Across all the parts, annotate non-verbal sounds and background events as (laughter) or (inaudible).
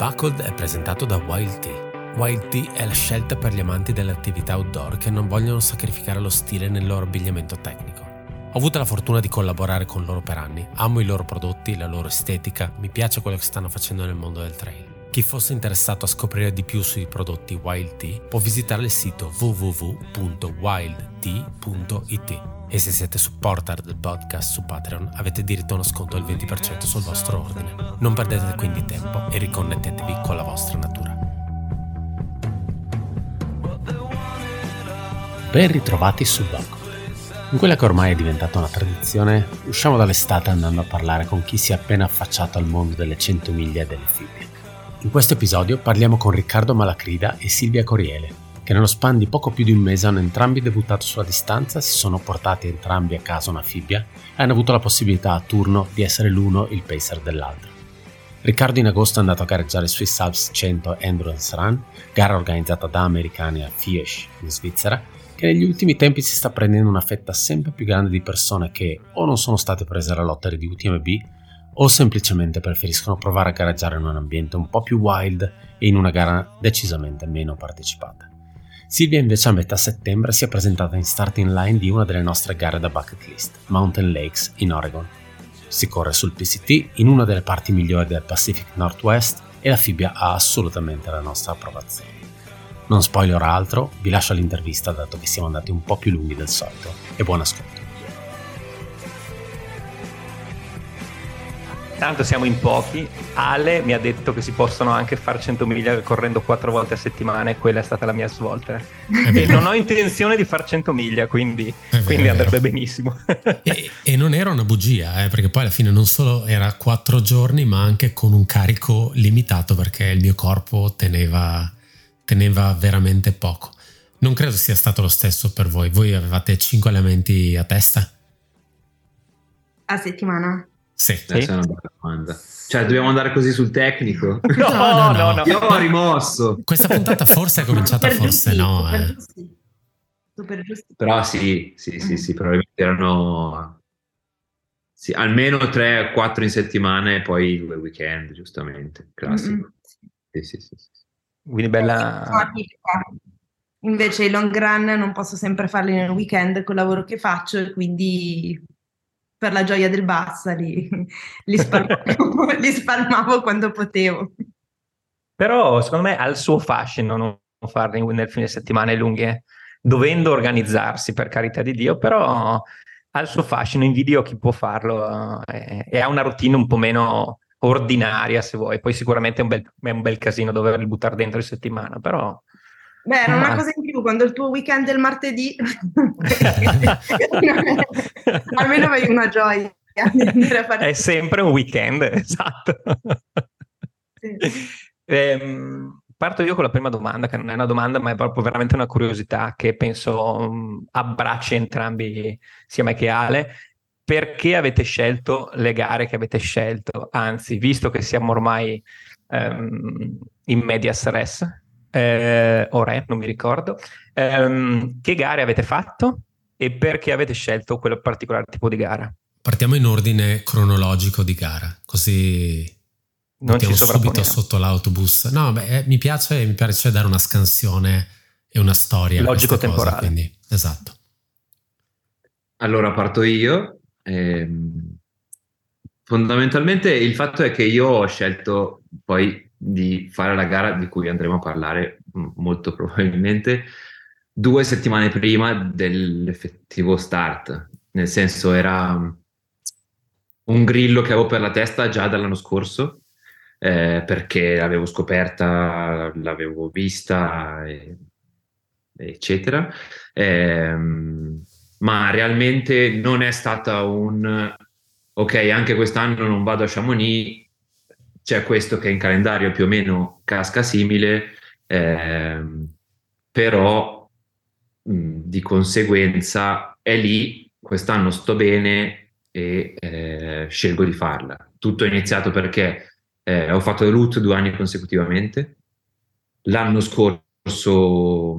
Buckled è presentato da Wild Tea. Wild Tea è la scelta per gli amanti delle attività outdoor che non vogliono sacrificare lo stile nel loro abbigliamento tecnico. Ho avuto la fortuna di collaborare con loro per anni, amo i loro prodotti, la loro estetica, mi piace quello che stanno facendo nel mondo del trail. Chi fosse interessato a scoprire di più sui prodotti Wild Tea può visitare il sito www.wildtea.it e se siete supporter del podcast su Patreon avete diritto a uno sconto del 20% sul vostro ordine. Non perdete quindi tempo e riconnettetevi con la vostra natura. Ben ritrovati su Blog. In quella che ormai è diventata una tradizione, usciamo dall'estate andando a parlare con chi si è appena affacciato al mondo delle 100 miglia delle fibbie. In questo episodio parliamo con Riccardo Malacrida e Silvia Coriele, che nello span di poco più di un mese hanno entrambi debuttato sulla distanza, si sono portati entrambi a casa una fibbia e hanno avuto la possibilità a turno di essere l'uno il pacer dell'altro. Riccardo in agosto è andato a gareggiare Swiss Alps 100 Endurance Run, gara organizzata da americani a Fiesch in Svizzera, che negli ultimi tempi si sta prendendo una fetta sempre più grande di persone che o non sono state prese alla lotteria di UTMB o semplicemente preferiscono provare a gareggiare in un ambiente un po' più wild e in una gara decisamente meno partecipata. Silvia invece a metà settembre si è presentata in starting line di una delle nostre gare da bucket list, Mountain Lakes in Oregon. Si corre sul PCT in una delle parti migliori del Pacific Northwest e la fibbia ha assolutamente la nostra approvazione. Non spoiler altro, vi lascio l'intervista dato che siamo andati un po' più lunghi del solito e buon ascolto. Tanto siamo in pochi. Ale mi ha detto che si possono anche fare 100 miglia correndo 4 volte a settimana e quella è stata la mia svolta. E non ho intenzione di fare 100 miglia, quindi, quindi andrebbe benissimo. e, e, non era una bugia, eh, perché poi alla fine non solo era 4 giorni, ma anche con un carico limitato perché il mio corpo teneva teneva veramente poco. Non credo sia stato lo stesso per voi. Voi avevate 5 elementi a testa? A settimana? Sì. Una bella domanda. Cioè, dobbiamo andare così sul tecnico? (laughs) No, no, no. no, Io ho rimosso. Questa puntata forse è cominciata, forse no. Eh. Super giusti. Però sì, sì, sì, sì, probabilmente erano sì, almeno 3-4 in settimana e poi due weekend, giustamente. Classico. Mm-hmm. Sì, sì, sì. sì. Quindi bella... Invece i long run non posso sempre farli nel weekend col lavoro che faccio e quindi per la gioia del Bassa li, li, spalmavo, (laughs) li spalmavo quando potevo. Però secondo me ha il suo fascino non farli nel fine settimana lunghe, dovendo organizzarsi per carità di Dio, però ha il suo fascino, invidio chi può farlo eh, e ha una routine un po' meno ordinaria se vuoi, poi sicuramente è un bel, è un bel casino doverli buttare dentro in settimana, però... Beh, era una cosa in più, quando il tuo weekend è il martedì, (laughs) almeno avevi una gioia. È sempre un weekend, (laughs) esatto. Sì. Ehm, parto io con la prima domanda, che non è una domanda, ma è proprio veramente una curiosità che penso um, abbracci entrambi, sia me che Ale perché avete scelto le gare che avete scelto? Anzi, visto che siamo ormai um, in medias res, eh, o re, non mi ricordo, um, che gare avete fatto e perché avete scelto quel particolare tipo di gara? Partiamo in ordine cronologico di gara, così non ci subito sotto l'autobus. No, beh, eh, mi piace, mi piace dare una scansione e una storia. Logico temporale. Cose, quindi, esatto. Allora parto io. Ehm, fondamentalmente il fatto è che io ho scelto poi di fare la gara di cui andremo a parlare molto (laughs) probabilmente due settimane prima dell'effettivo start, nel senso era un grillo che avevo per la testa già dall'anno scorso eh, perché l'avevo scoperta, l'avevo vista, e, eccetera. Eh, ma realmente non è stata un ok, anche quest'anno non vado a Chamonix, c'è questo che in calendario più o meno casca simile, ehm, però mh, di conseguenza è lì, quest'anno sto bene e eh, scelgo di farla. Tutto è iniziato perché eh, ho fatto root due anni consecutivamente, l'anno scorso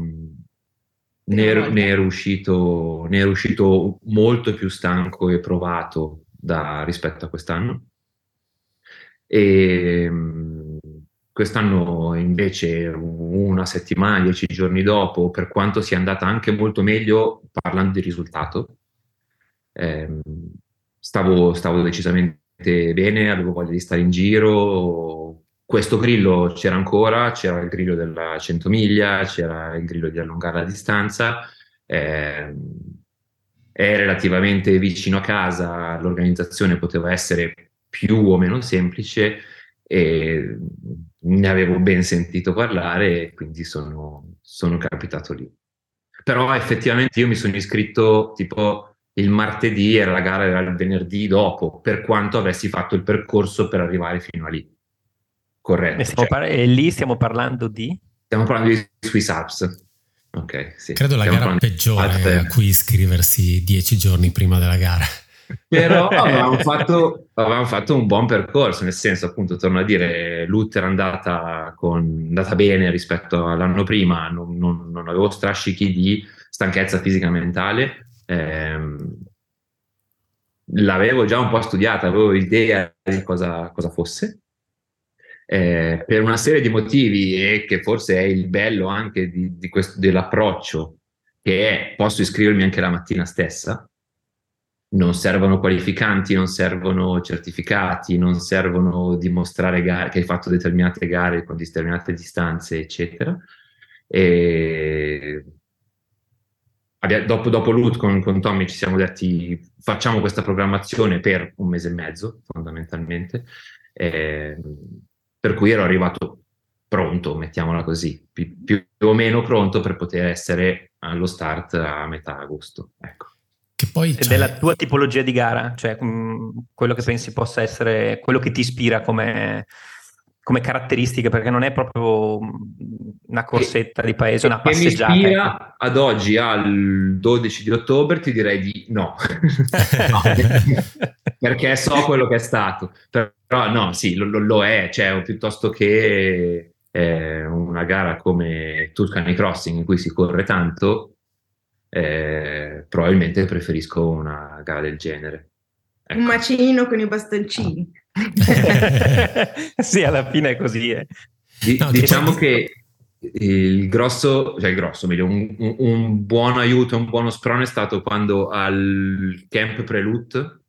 ne, er, ne, ero uscito, ne ero uscito molto più stanco e provato da, rispetto a quest'anno. E, quest'anno invece una settimana, dieci giorni dopo, per quanto sia andata anche molto meglio parlando di risultato, eh, stavo, stavo decisamente bene, avevo voglia di stare in giro, questo grillo c'era ancora, c'era il grillo della 100 miglia, c'era il grillo di allungare la distanza, eh, è relativamente vicino a casa, l'organizzazione poteva essere più o meno semplice e ne avevo ben sentito parlare e quindi sono, sono capitato lì. Però effettivamente io mi sono iscritto tipo il martedì e la gara era il venerdì dopo, per quanto avessi fatto il percorso per arrivare fino a lì. Corretto. Cioè, par- e lì stiamo parlando di? Stiamo parlando di Swiss Alps. Ok, sì. Credo la gara peggiore a cui iscriversi dieci giorni prima della gara. Però (laughs) avevamo fatto, avevamo fatto, un buon percorso, nel senso, appunto, torno a dire, Luther è andata, con, andata bene rispetto all'anno prima, non, non, non avevo strascichi di stanchezza fisica e mentale. Ehm, l'avevo già un po' studiata, avevo idea di cosa, cosa fosse. Eh, per una serie di motivi e che forse è il bello anche di, di questo, dell'approccio, che è posso iscrivermi anche la mattina stessa, non servono qualificanti, non servono certificati, non servono dimostrare gare, che hai fatto determinate gare con determinate distanze, eccetera. E dopo, dopo Loot con, con, Tommy ci siamo detti facciamo questa programmazione per un mese e mezzo, fondamentalmente, eh, per cui ero arrivato pronto, mettiamola così, più, più o meno pronto per poter essere allo start a metà agosto. Ecco. Che poi, cioè... è la tua tipologia di gara, cioè mh, mm, quello che pensi possa essere, quello che ti ispira come, come caratteristiche, perché non è proprio mm, una corsetta che, di paese, una passeggiata. Che mi ispira ecco. ad oggi, al 12 di ottobre, ti direi di no. (laughs) (laughs) no perché so quello che è stato. Però no, sì, lo, lo è, cioè, piuttosto che eh, una gara come Tuscany Crossing in cui si corre tanto, eh, probabilmente preferisco una gara del genere. Ecco. Un macinino con i bastoncini. (laughs) sì, alla fine è così. Eh. D- no, diciamo che il grosso, cioè il grosso, meglio, un, un, un, buon aiuto, un buono sprone è stato quando al camp Prelut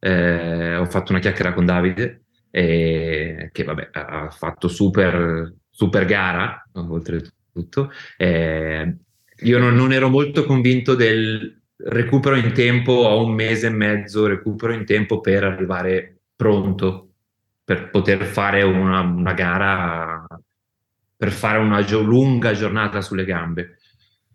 eh, ho fatto una chiacchiera con Davide, eh, che vabbè ha fatto super, super gara, oltretutto. Eh, io non, non, ero molto convinto del recupero in tempo, ho un mese e mezzo recupero in tempo per arrivare pronto, per poter fare una, una gara, per fare una gio- lunga giornata sulle gambe.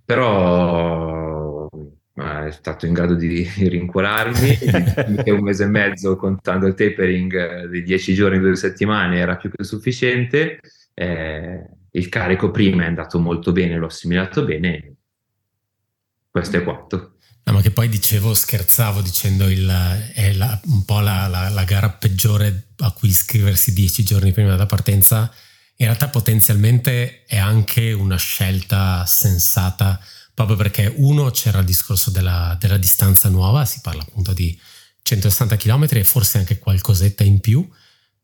Però è stato in grado di (laughs) rincuorarmi (laughs) e un mese e mezzo contando il tapering di dieci giorni, due settimane era più che sufficiente. Eh, il carico prima è andato molto bene, l'ho assimilato bene, questo è quanto. No, ma che poi dicevo, scherzavo dicendo il, è la, un po' la, la, la, gara peggiore a cui iscriversi dieci giorni prima della partenza. In realtà potenzialmente è anche una scelta sensata, proprio perché uno c'era il discorso della, della distanza nuova, si parla appunto di 160 km e forse anche qualcosetta in più,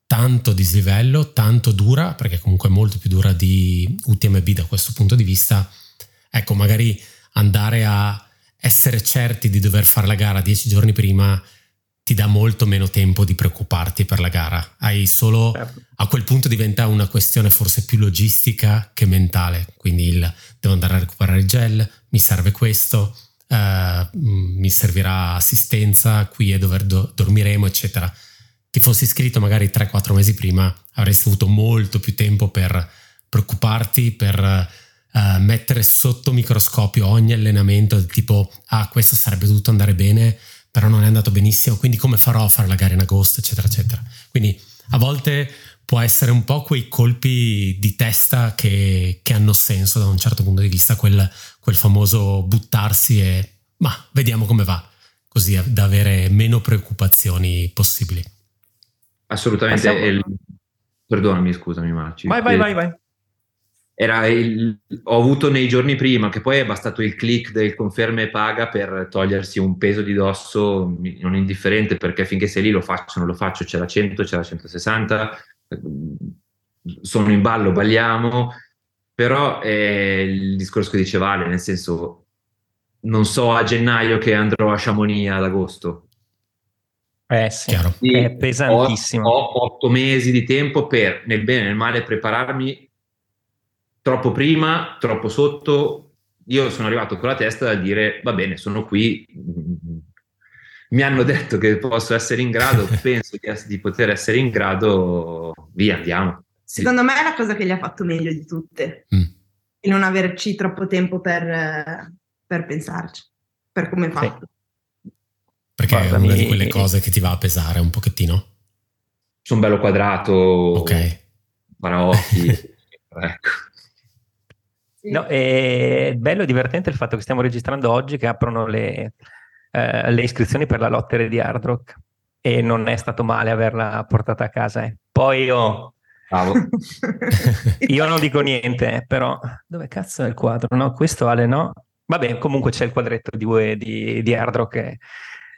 tanto dislivello, tanto dura, perché comunque è molto più dura di UTMB da questo punto di vista. Ecco, magari andare a essere certi di dover fare la gara dieci giorni prima ti dà molto meno tempo di preoccuparti per la gara. Hai solo certo. a quel punto diventa una questione forse più logistica che mentale. Quindi il devo andare a recuperare il gel, mi serve questo, uh, mi servirà assistenza, qui è dove do- dormiremo, eccetera. Ti fossi iscritto magari 3-4 mesi prima, avresti avuto molto più tempo per preoccuparti, per uh, mettere sotto microscopio ogni allenamento, tipo, ah, questo sarebbe dovuto andare bene, però non è andato benissimo, quindi come farò a fare la gara in agosto, eccetera, eccetera. Quindi a volte può essere un po' quei colpi di testa che, che hanno senso da un certo punto di vista, quel, quel famoso buttarsi e ma vediamo come va, così da avere meno preoccupazioni possibili. Assolutamente. Il... Perdonami, scusami, Marci. Vai, vai, vai, vai il, ho avuto nei giorni prima che poi è bastato il click del conferma e paga per togliersi un peso di dosso non indifferente perché finché sei lì lo faccio, non lo faccio, c'è la 100, c'è la 160, sono in ballo, balliamo, però è il discorso che dice nel senso, non so a gennaio che andrò a Chamonix ad agosto. Eh sì, è pesantissimo. Ho, ho otto mesi di tempo per, nel bene e nel male, prepararmi troppo prima, troppo sotto. Io sono arrivato con la testa da dire, va bene, sono qui, mi hanno detto che posso essere in grado, (laughs) penso di, di, poter essere in grado, via, andiamo. Secondo me è la cosa che gli ha fatto meglio di tutte, mm. il non averci troppo tempo per, per pensarci, per come è fatto. Sì. Perché Guarda, è una di quelle cose che ti va a pesare un pochettino? Sono bello quadrato, ok. paraocchi, (laughs) ecco. No, è bello e divertente il fatto che stiamo registrando oggi che aprono le, eh, le iscrizioni per la lotteria di Hard Rock e non è stato male averla portata a casa. Eh. Poi io... (laughs) io non dico niente, eh, però dove cazzo è il quadro? No, questo vale no. Vabbè, comunque c'è il quadretto di, di, di Hard Rock che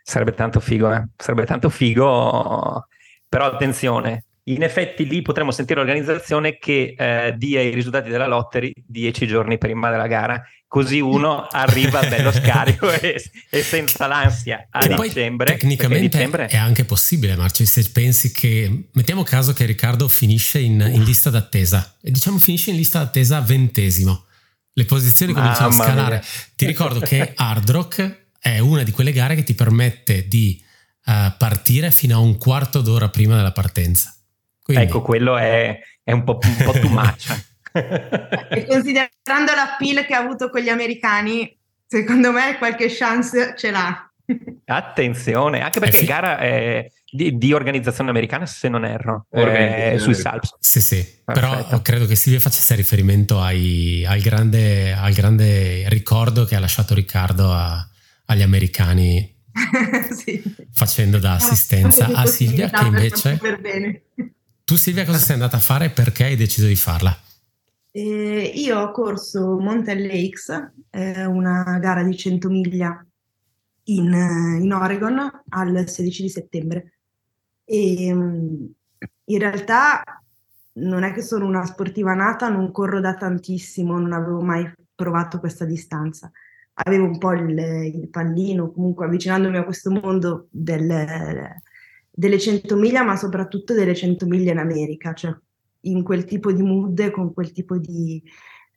sarebbe tanto figo, eh. sarebbe tanto figo, però attenzione, in effetti lì potremmo sentire l'organizzazione che eh, dia i risultati della lottery dieci giorni prima della gara, così uno (laughs) arriva bello scarico e, e, senza l'ansia a e dicembre. Tecnicamente dicembre... è anche possibile, Marci, se pensi che mettiamo caso che Riccardo finisce in, in lista d'attesa e diciamo finisce in lista d'attesa ventesimo. Le posizioni cominciano ah, a scalare. Mia. Ti ricordo che (laughs) Hard Rock è una di quelle gare che ti permette di uh, partire fino a un quarto d'ora prima della partenza. Quindi... Ecco, quello è, è un po', un po' too much. e considerando l'appeal che ha avuto con gli americani, secondo me qualche chance ce l'ha. Attenzione, anche perché è gara è di, di, organizzazione americana, se non erro, eh, sui Salps. Sì, sì, Perfetto. però credo che Silvia facesse riferimento ai, al, grande, al, grande, ricordo che ha lasciato Riccardo a, agli americani (laughs) sì. facendo da assistenza a Silvia che invece... Tu Silvia cosa sei andata a fare e perché hai deciso di farla? Eh, io ho corso Mountain Lakes, eh, una gara di 100 miglia in, in, Oregon al 16 di settembre. E mm, in realtà non è che sono una sportiva nata, non corro da tantissimo, non avevo mai provato questa distanza. Avevo un po' il, il pallino, comunque avvicinandomi a questo mondo del, delle 100 miglia, ma soprattutto delle 100 miglia in America, cioè in quel tipo di mood, con quel tipo di,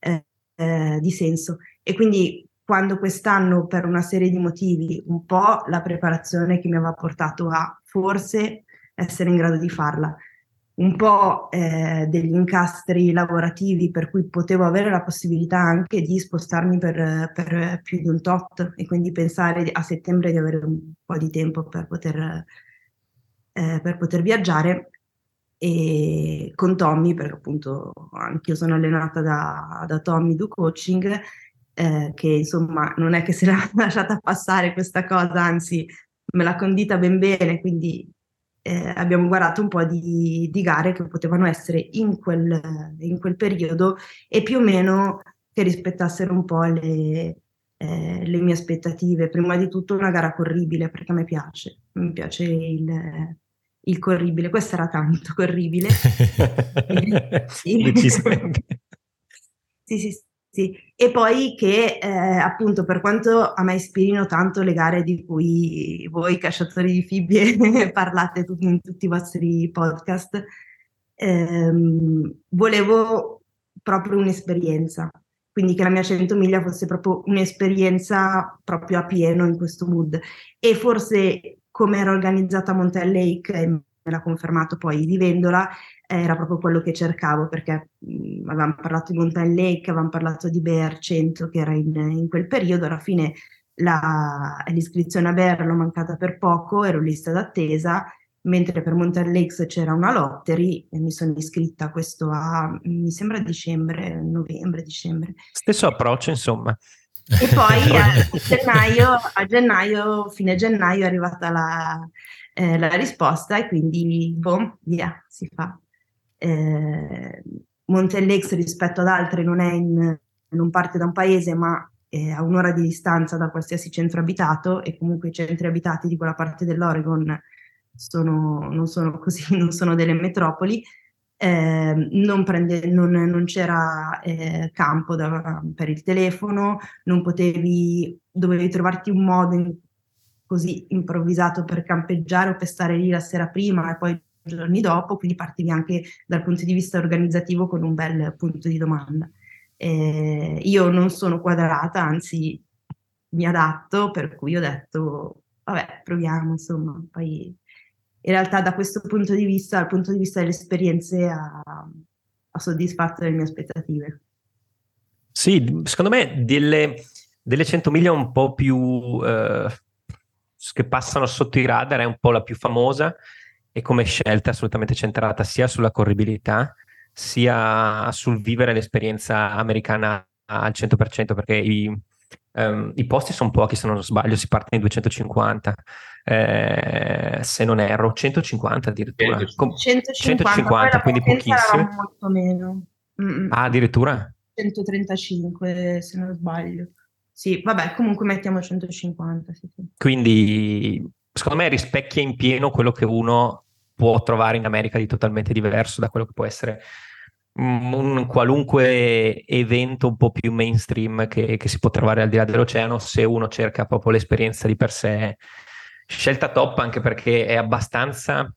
eh, eh, di senso. E quindi quando quest'anno, per una serie di motivi, un po' la preparazione che mi aveva portato a forse essere in grado di farla, un po' eh, degli incastri lavorativi per cui potevo avere la possibilità anche di spostarmi per, per, più di un tot e quindi pensare a settembre di avere un po' di tempo per poter eh, per poter viaggiare e con Tommy, perché appunto anche io sono allenata da, da Tommy Do Coaching, eh, che insomma non è che se l'ha (laughs) lasciata passare questa cosa, anzi me l'ha condita ben bene, quindi eh, abbiamo guardato un po' di, di, gare che potevano essere in quel, in quel, periodo e più o meno che rispettassero un po' le, eh, le mie aspettative. Prima di tutto una gara corribile perché a me piace, mi piace il, il corribile, questo era tanto corribile. (laughs) sì. sì, sì, sì. E poi che eh, appunto per quanto a me ispirino tanto le gare di cui voi cacciatori di fibbie (laughs) parlate in tutti i vostri podcast, ehm, volevo proprio un'esperienza. Quindi che la mia 100 miglia fosse proprio un'esperienza proprio a pieno in questo mood. E forse come era organizzata Montel Lake, e me l'ha confermato poi vivendola, era proprio quello che cercavo perché mh, avevamo parlato di Mountain Lake, avevamo parlato di Bear 100 che era in, in quel periodo, alla fine la, l'iscrizione a Bear l'ho mancata per poco, ero lista d'attesa, mentre per Mountain Lakes c'era una lottery e mi sono iscritta questo a, mi sembra dicembre, novembre, dicembre. Stesso approccio insomma. E poi (laughs) a gennaio, a gennaio, fine gennaio è arrivata la, eh, la risposta e quindi, boom, via, si fa. Eh, Montellex rispetto ad altre non, è in, non parte da un paese ma è a un'ora di distanza da qualsiasi centro abitato e comunque i centri abitati di quella parte dell'Oregon sono, non sono così, (laughs) non sono delle metropoli eh, non, prende, non, non, c'era eh, campo da, per il telefono, non potevi, dovevi trovarti un modo in, così improvvisato per campeggiare o per stare lì la sera prima e poi giorni dopo, quindi partivi anche dal punto di vista organizzativo con un bel punto di domanda. Eh, io non sono quadrata, anzi mi adatto, per cui ho detto, vabbè, proviamo, insomma, poi in realtà da questo punto di vista, dal punto di vista delle esperienze, ha, ha soddisfatto le mie aspettative. Sì, secondo me delle, delle 100 miglia un po' più eh, che passano sotto i radar è un po' la più famosa e come scelta assolutamente centrata sia sulla corribilità sia sul vivere l'esperienza americana al 100% perché i, um, i posti sono pochi se non sbaglio, si parte in 250 eh, se non erro, 150 addirittura. 150, 150 quindi pochissimo. Molto meno. Mm-mm. Ah, addirittura? 135 se non sbaglio. Sì, vabbè, comunque mettiamo 150. Sì, sì. Quindi, secondo me rispecchia in pieno quello che uno può trovare in America di totalmente diverso da quello che può essere un qualunque evento un po' più mainstream che, che si può trovare al di là dell'oceano se uno cerca proprio l'esperienza di per sé scelta top anche perché è abbastanza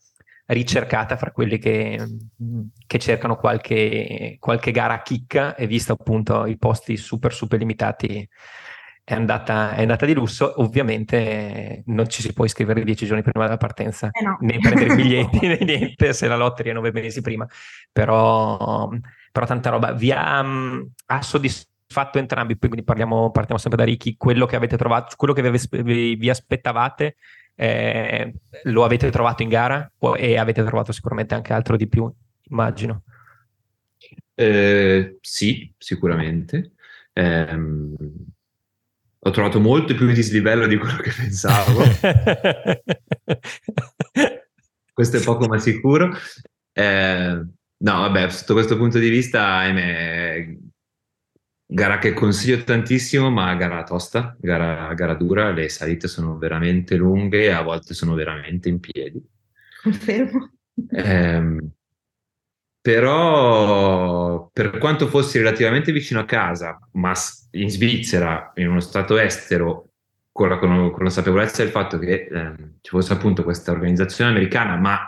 ricercata fra quelli che, che cercano qualche, qualche, gara a chicca e visto appunto i posti super super limitati è andata, è andata di lusso. Ovviamente non ci si può iscrivere dieci giorni prima della partenza eh no. né prendere i biglietti (laughs) né niente se la lotteria è nove mesi prima. Però, però tanta roba. Vi ha, ha soddisfatto entrambi quindi parliamo, partiamo sempre da Ricky quello che avete trovato quello che vi, vi aspettavate eh, lo avete trovato in gara e avete trovato sicuramente anche altro di più, immagino. Eh, sì, sicuramente. Eh, ho trovato molto più dislivello di quello che pensavo. (laughs) questo è poco ma sicuro. Eh, no, vabbè, sotto questo punto di vista, ahimè, Gara che consiglio tantissimo, ma gara tosta, gara, gara dura, le salite sono veramente lunghe a volte sono veramente in piedi. Confermo. Eh, però per quanto fossi relativamente vicino a casa, ma in Svizzera, in uno stato estero, con la consapevolezza del fatto che eh, ci fosse appunto questa organizzazione americana, ma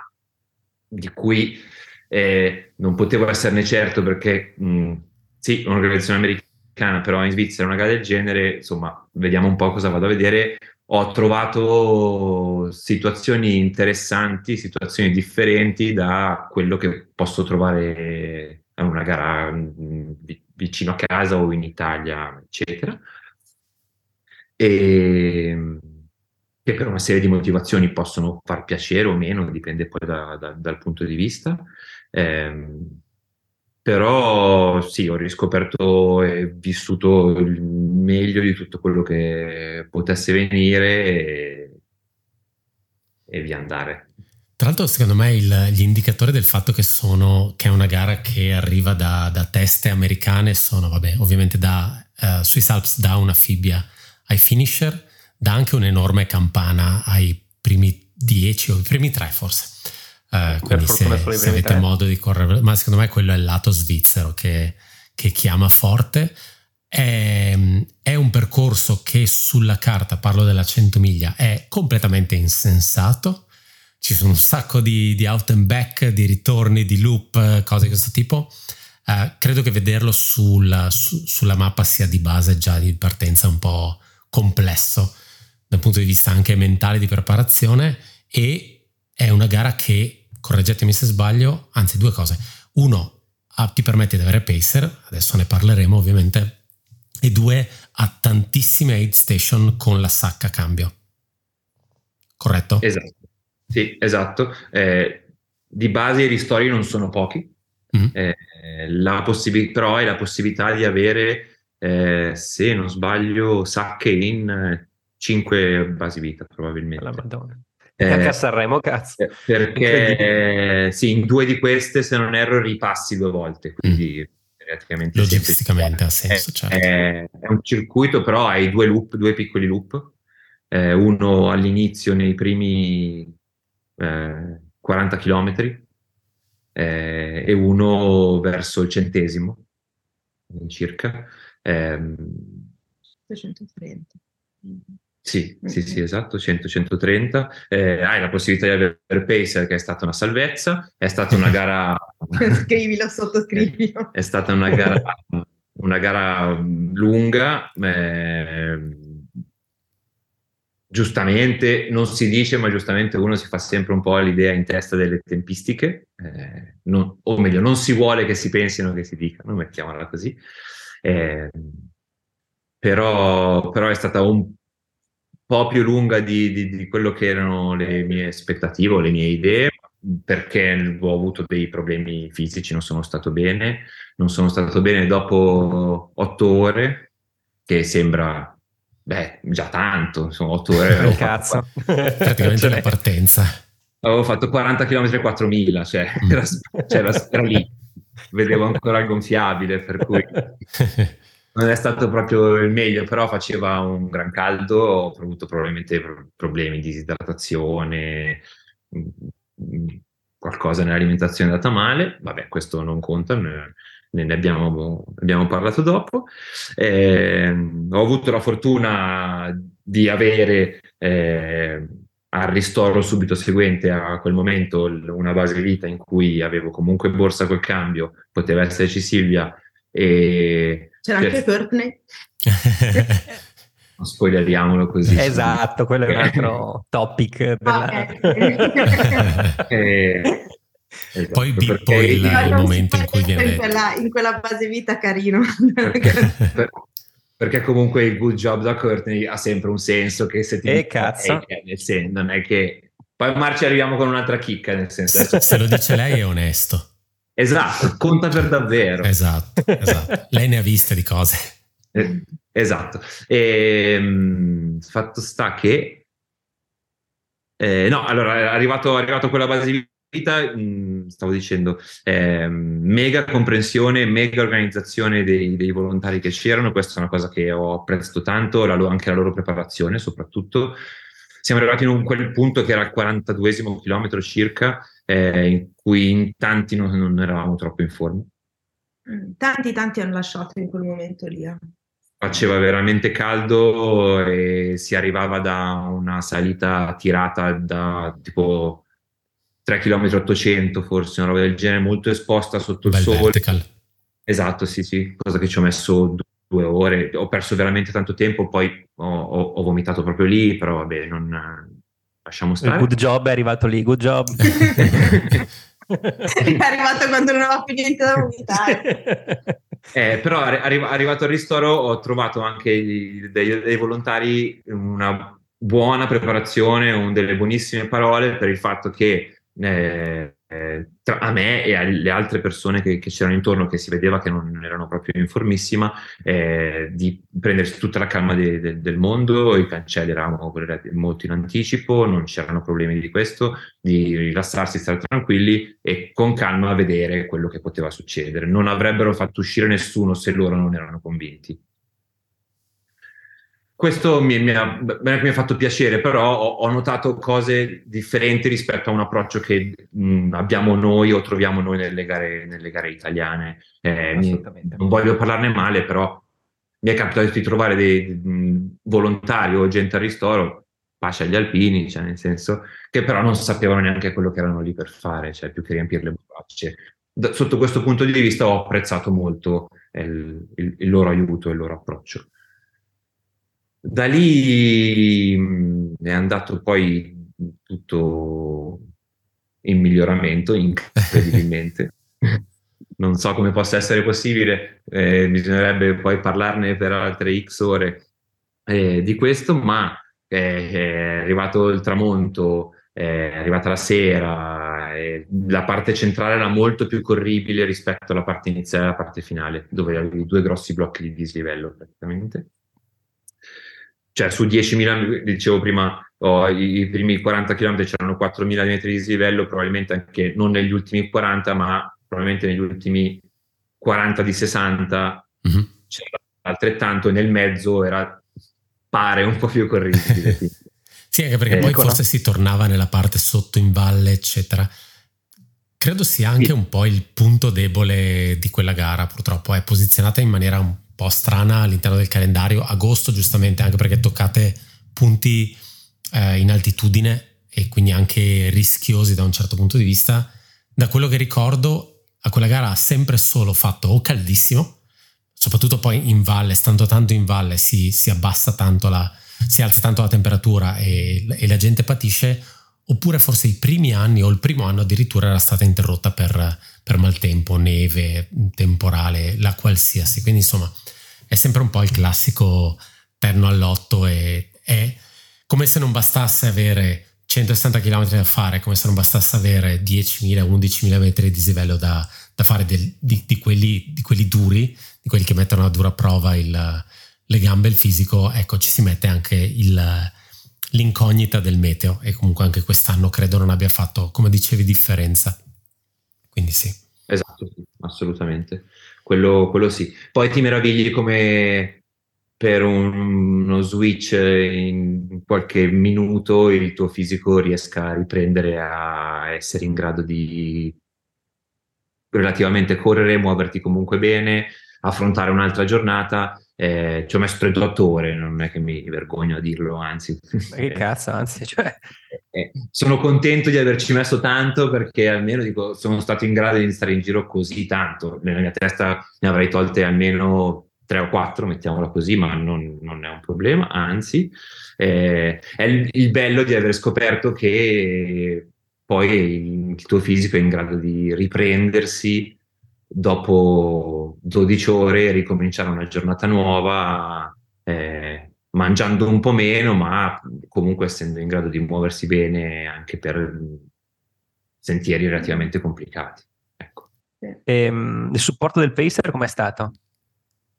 di cui eh, non potevo esserne certo perché mh, sì, un'organizzazione americana, però in Svizzera una gara del genere, insomma, vediamo un po' cosa vado a vedere. Ho trovato situazioni interessanti, situazioni differenti da quello che posso trovare a una gara mm, vicino a casa o in Italia, eccetera. E che per una serie di motivazioni possono far piacere o meno, dipende poi da, da, dal punto di vista. Eh, però sì, ho riscoperto e vissuto il meglio di tutto quello che potesse venire e, e via andare. Tra l'altro, secondo me, il, gli indicatori del fatto che, sono, che è una gara che arriva da, da teste americane sono, vabbè, ovviamente da uh, Swiss Alps da una fibbia ai finisher, da anche un'enorme campana ai primi 10 o i primi 3 forse. Uh, quindi se, se avete modo di correre, ma secondo me quello è il lato svizzero che, che chiama forte. È, è, un percorso che sulla carta, parlo della 100 miglia, è completamente insensato. Ci sono un sacco di, di out and back, di ritorni, di loop, cose di questo tipo. Uh, credo che vederlo sulla, su, sulla mappa sia di base già di partenza un po' complesso dal punto di vista anche mentale di preparazione e è una gara che correggetemi se sbaglio, anzi due cose. Uno, ah, ti permette di avere pacer, adesso ne parleremo ovviamente, e due, ha tantissime aid station con la sacca cambio. Corretto? Esatto, sì, esatto. Eh, di base i ristori non sono pochi, mm-hmm. eh, la possib- però hai la possibilità di avere, eh, se non sbaglio, sacche in 5 basi vita probabilmente. La Madonna. Eh, anche a Sanremo, cazzo. Eh, perché sì, in due di queste, se non erro, ripassi due volte, quindi mm. logisticamente ha senso. È, certo. è, è, un circuito, però hai due loop, due piccoli loop, eh, uno all'inizio nei primi 40 km eh, e uno verso il centesimo circa. Eh, 130. Sì, sì, sì, esatto, 100-130. Eh, hai la possibilità di avere Pacer che è stata una salvezza, è stata una gara... (laughs) Scrivilo, sottoscrivilo. (laughs) È stata una gara, una gara lunga, eh, giustamente, non si dice, ma giustamente uno si fa sempre un po' l'idea in testa delle tempistiche, eh, non, o meglio, non si vuole che si pensino che si dicano, mettiamola così. Eh, però, però, è stata un po' più lunga di, di, di, quello che erano le mie aspettative o le mie idee, perché ho avuto dei problemi fisici, non sono stato bene, non sono stato bene dopo otto ore, che sembra Beh, già tanto, sono 8 ore. (laughs) Cazzo. (laughs) Praticamente cioè, la partenza. Avevo fatto 40 km e 4000, cioè, mm. era, cioè era, era, lì. Vedevo ancora il gonfiabile, per cui (laughs) non è stato proprio il meglio, però faceva un gran caldo, ho avuto probabilmente problemi di disidratazione, mm, mm, qualcosa nell'alimentazione è andata male, vabbè, questo non conta, ne abbiamo, abbiamo parlato dopo. Eh, ho avuto la fortuna di avere eh, al ristoro subito seguente a quel momento una base vita in cui avevo comunque borsa col cambio, poteva esserci Silvia e... C'era anche Courtney. (laughs) non spoileriamolo così. Esatto, quello è un altro topic. Della... Okay. (laughs) e, (laughs) Esatto, poi, poi il, il momento in cui viene... In quella, in quella base vita carino. Perché, per, perché, comunque il good job da Courtney ha sempre un senso che se ti... E cazzo. È, nel senso, non è che... Poi Marci arriviamo con un'altra chicca, nel senso... Se lo dice lei è onesto. Esatto, conta per davvero. Esatto, esatto. (laughs) lei ne ha viste di cose. Eh, esatto. E, mh, fatto sta che... Eh, no, allora, è arrivato, è arrivato quella base vita, mm, stavo dicendo, eh, mega comprensione, mega organizzazione dei, dei, volontari che c'erano, questa è una cosa che ho apprezzato tanto, la, anche la loro preparazione soprattutto. Siamo arrivati in un, quel punto che era il 42esimo chilometro circa, eh, in cui in tanti non, non, eravamo troppo in forma. Mm, tanti, tanti hanno lasciato in quel momento lì. Eh. Faceva veramente caldo e si arrivava da una salita tirata da tipo 3 km 800 forse, una roba del genere, molto esposta sotto il sole. Vertical. Esatto, sì, sì, cosa che ci ho messo due ore, ho perso veramente tanto tempo, poi ho, ho, ho vomitato proprio lì, però vabbè, non lasciamo stare. Good job, è arrivato lì, good job. (laughs) è arrivato quando non aveva più niente da vomitare. (laughs) Eh, però arri- arrivato al ristoro ho trovato anche dei, dei volontari una buona preparazione, un, delle buonissime parole per il fatto che eh, tra, a me e alle altre persone che, che, c'erano intorno, che si vedeva che non erano proprio informissima, eh, di prendersi tutta la calma de, de, del mondo, i cancelli eravamo molto in anticipo, non c'erano problemi di questo, di rilassarsi, stare tranquilli e con calma vedere quello che poteva succedere. Non avrebbero fatto uscire nessuno se loro non erano convinti. Questo mi, mi, ha, mi, ha, fatto piacere, però ho, ho, notato cose differenti rispetto a un approccio che mh, abbiamo noi o troviamo noi nelle gare, nelle gare italiane. Eh, mi, non voglio parlarne male, però mi è capitato di trovare dei mh, volontari o gente a ristoro, pace agli alpini, cioè nel senso che però non sapevano neanche quello che erano lì per fare, cioè più che riempire le borracce. Da, sotto questo punto di vista ho apprezzato molto il, il, il loro aiuto e il loro approccio. Da lì è andato poi tutto in miglioramento, incredibilmente. (laughs) non so come possa essere possibile, eh, bisognerebbe poi parlarne per altre X ore eh, di questo, ma eh, è arrivato il tramonto, è arrivata la sera, la parte centrale era molto più corribile rispetto alla parte iniziale e alla parte finale, dove avevi due grossi blocchi di dislivello praticamente cioè su 10.000, dicevo prima, oh, i, i, primi 40 km c'erano 4.000 metri di dislivello, probabilmente anche non negli ultimi 40, ma probabilmente negli ultimi 40 di 60 mm-hmm. c'era altrettanto, e nel mezzo era, pare un po' più corribile. (laughs) sì, anche perché eh, poi forse no? si tornava nella parte sotto in valle, eccetera. Credo sia anche un po' il punto debole di quella gara, purtroppo è posizionata in maniera un po' strana all'interno del calendario, agosto giustamente anche perché toccate punti eh, in altitudine e quindi anche rischiosi da un certo punto di vista. Da quello che ricordo, a quella gara ha sempre solo fatto o caldissimo, soprattutto poi in valle, stando tanto in valle si, si abbassa tanto la, si alza tanto la temperatura e, e la gente patisce, oppure forse i primi anni o il primo anno addirittura era stata interrotta per, per maltempo, neve, temporale, la qualsiasi. Quindi insomma è sempre un po' il classico terno all'otto e è come se non bastasse avere 160 km da fare, come se non bastasse avere 10.000, 11.000 metri di dislivello da, da fare del, di, di, quelli, di, quelli, duri, di quelli che mettono a dura prova il, le gambe il fisico, ecco ci si mette anche il l'incognita del meteo e comunque anche quest'anno credo non abbia fatto, come dicevi, differenza. Quindi sì. Esatto, sì, assolutamente. Quello, quello, sì. Poi ti meravigli come per un, uno switch in qualche minuto il tuo fisico riesca a riprendere a essere in grado di relativamente correre, muoverti comunque bene, affrontare un'altra giornata eh, ci ho messo 38 ore, non è che mi vergogno a dirlo, anzi. che cazzo, anzi, cioè... eh, sono contento di averci messo tanto perché almeno dico, sono stato in grado di stare in giro così tanto. Nella mia testa ne avrei tolte almeno 3 o 4, mettiamola così, ma non, non è un problema, anzi, eh, è il, il bello di aver scoperto che poi il tuo fisico è in grado di riprendersi dopo 12 ore ricominciare una giornata nuova, eh, mangiando un po' meno, ma comunque essendo in grado di muoversi bene anche per sentieri relativamente complicati. Ecco. E, ehm, il supporto del pacer com'è stato?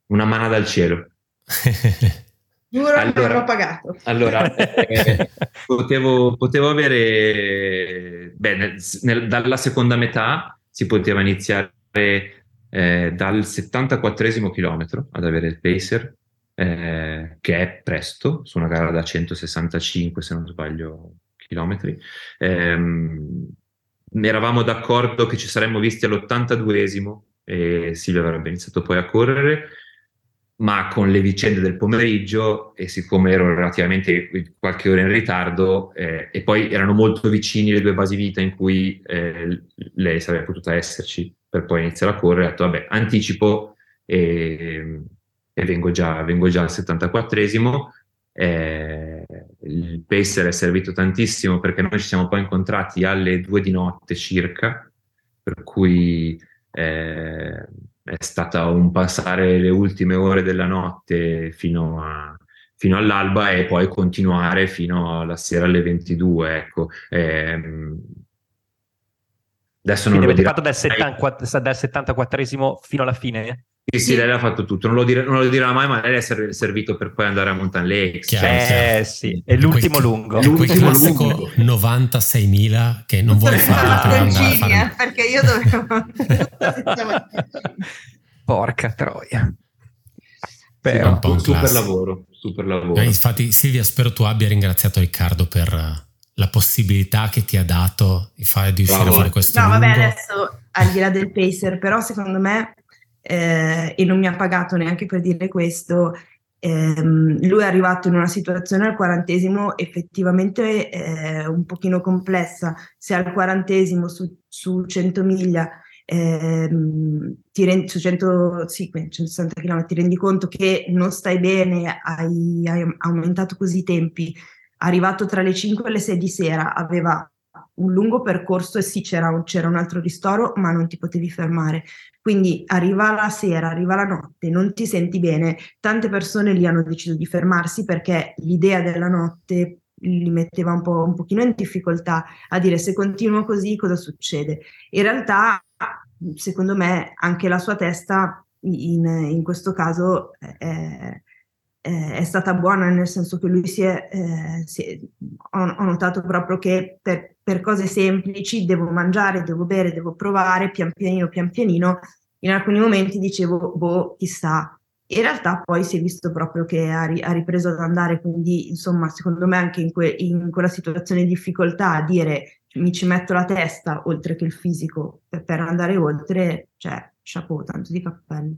Una mano dal cielo. (laughs) Giuro allora, che l'ho pagato. Allora, (laughs) eh, potevo, potevo, avere, beh, nel, nel, dalla seconda metà si poteva iniziare eh, dal 74 chilometro ad avere il pacer, eh, che è presto, su una gara da 165 se non sbaglio chilometri. Eh, eravamo d'accordo che ci saremmo visti all'82esimo e Silvio avrebbe iniziato poi a correre ma con le vicende del pomeriggio e siccome ero relativamente qualche ora in ritardo eh, e poi erano molto vicini le due basi vita in cui eh, lei sarebbe potuta esserci per poi iniziare a correre, ho detto vabbè anticipo e, e vengo, già, vengo, già, al 74esimo. Eh, il pacer è servito tantissimo perché noi ci siamo poi incontrati alle due di notte circa, per cui eh, è stata un passare le ultime ore della notte fino, a, fino all'alba e poi continuare fino alla sera alle 22. Ecco. Eh, adesso non Quindi lo avete fatto dal, 74, dal 74esimo fino alla fine? Sì, sì, lei l'ha fatto tutto, non lo, dire, non lo, dirà mai, ma lei è servito per poi andare a Mountain Lakes. Chiaro, eh chiaro. sì, è l'ultimo quel, lungo. L'ultimo lungo. 96.000 che non vuole (laughs) fare per fare... perché io dovevo... (laughs) Porca troia. Però, sì, un super lavoro, super lavoro. Eh, infatti Silvia, spero tu abbia ringraziato Riccardo per la possibilità che ti ha dato di, fare, di uscire fuori questo No, lungo. vabbè, adesso al di là del pacer, però secondo me eh, e non mi ha pagato neanche per dire questo. Ehm, lui è arrivato in una situazione al quarantesimo effettivamente eh, un pochino complessa. Se al quarantesimo su, su 100 miglia ehm, ti rendi, su 100, sì, 160 km ti rendi conto che non stai bene, hai, hai aumentato così i tempi, arrivato tra le 5 e le 6 di sera, aveva un lungo percorso e sì c'era un, c'era un altro ristoro, ma non ti potevi fermare. Quindi arriva la sera, arriva la notte, non ti senti bene. Tante persone lì hanno deciso di fermarsi perché l'idea della notte li metteva un, po', un pochino in difficoltà a dire se continuo così cosa succede. In realtà, secondo me, anche la sua testa in, in questo caso è, è, stata buona, nel senso che lui si è, eh, si è ho, ho, notato proprio che per, per, cose semplici devo mangiare, devo bere, devo provare pian pianino, pian pianino. In alcuni momenti dicevo, boh, chissà. In realtà poi si è visto proprio che ha, ri, ha ripreso ad andare, quindi insomma, secondo me anche in, que, in quella situazione di difficoltà a dire mi ci metto la testa oltre che il fisico per, per andare oltre, cioè, chapeau, tanto di cappello.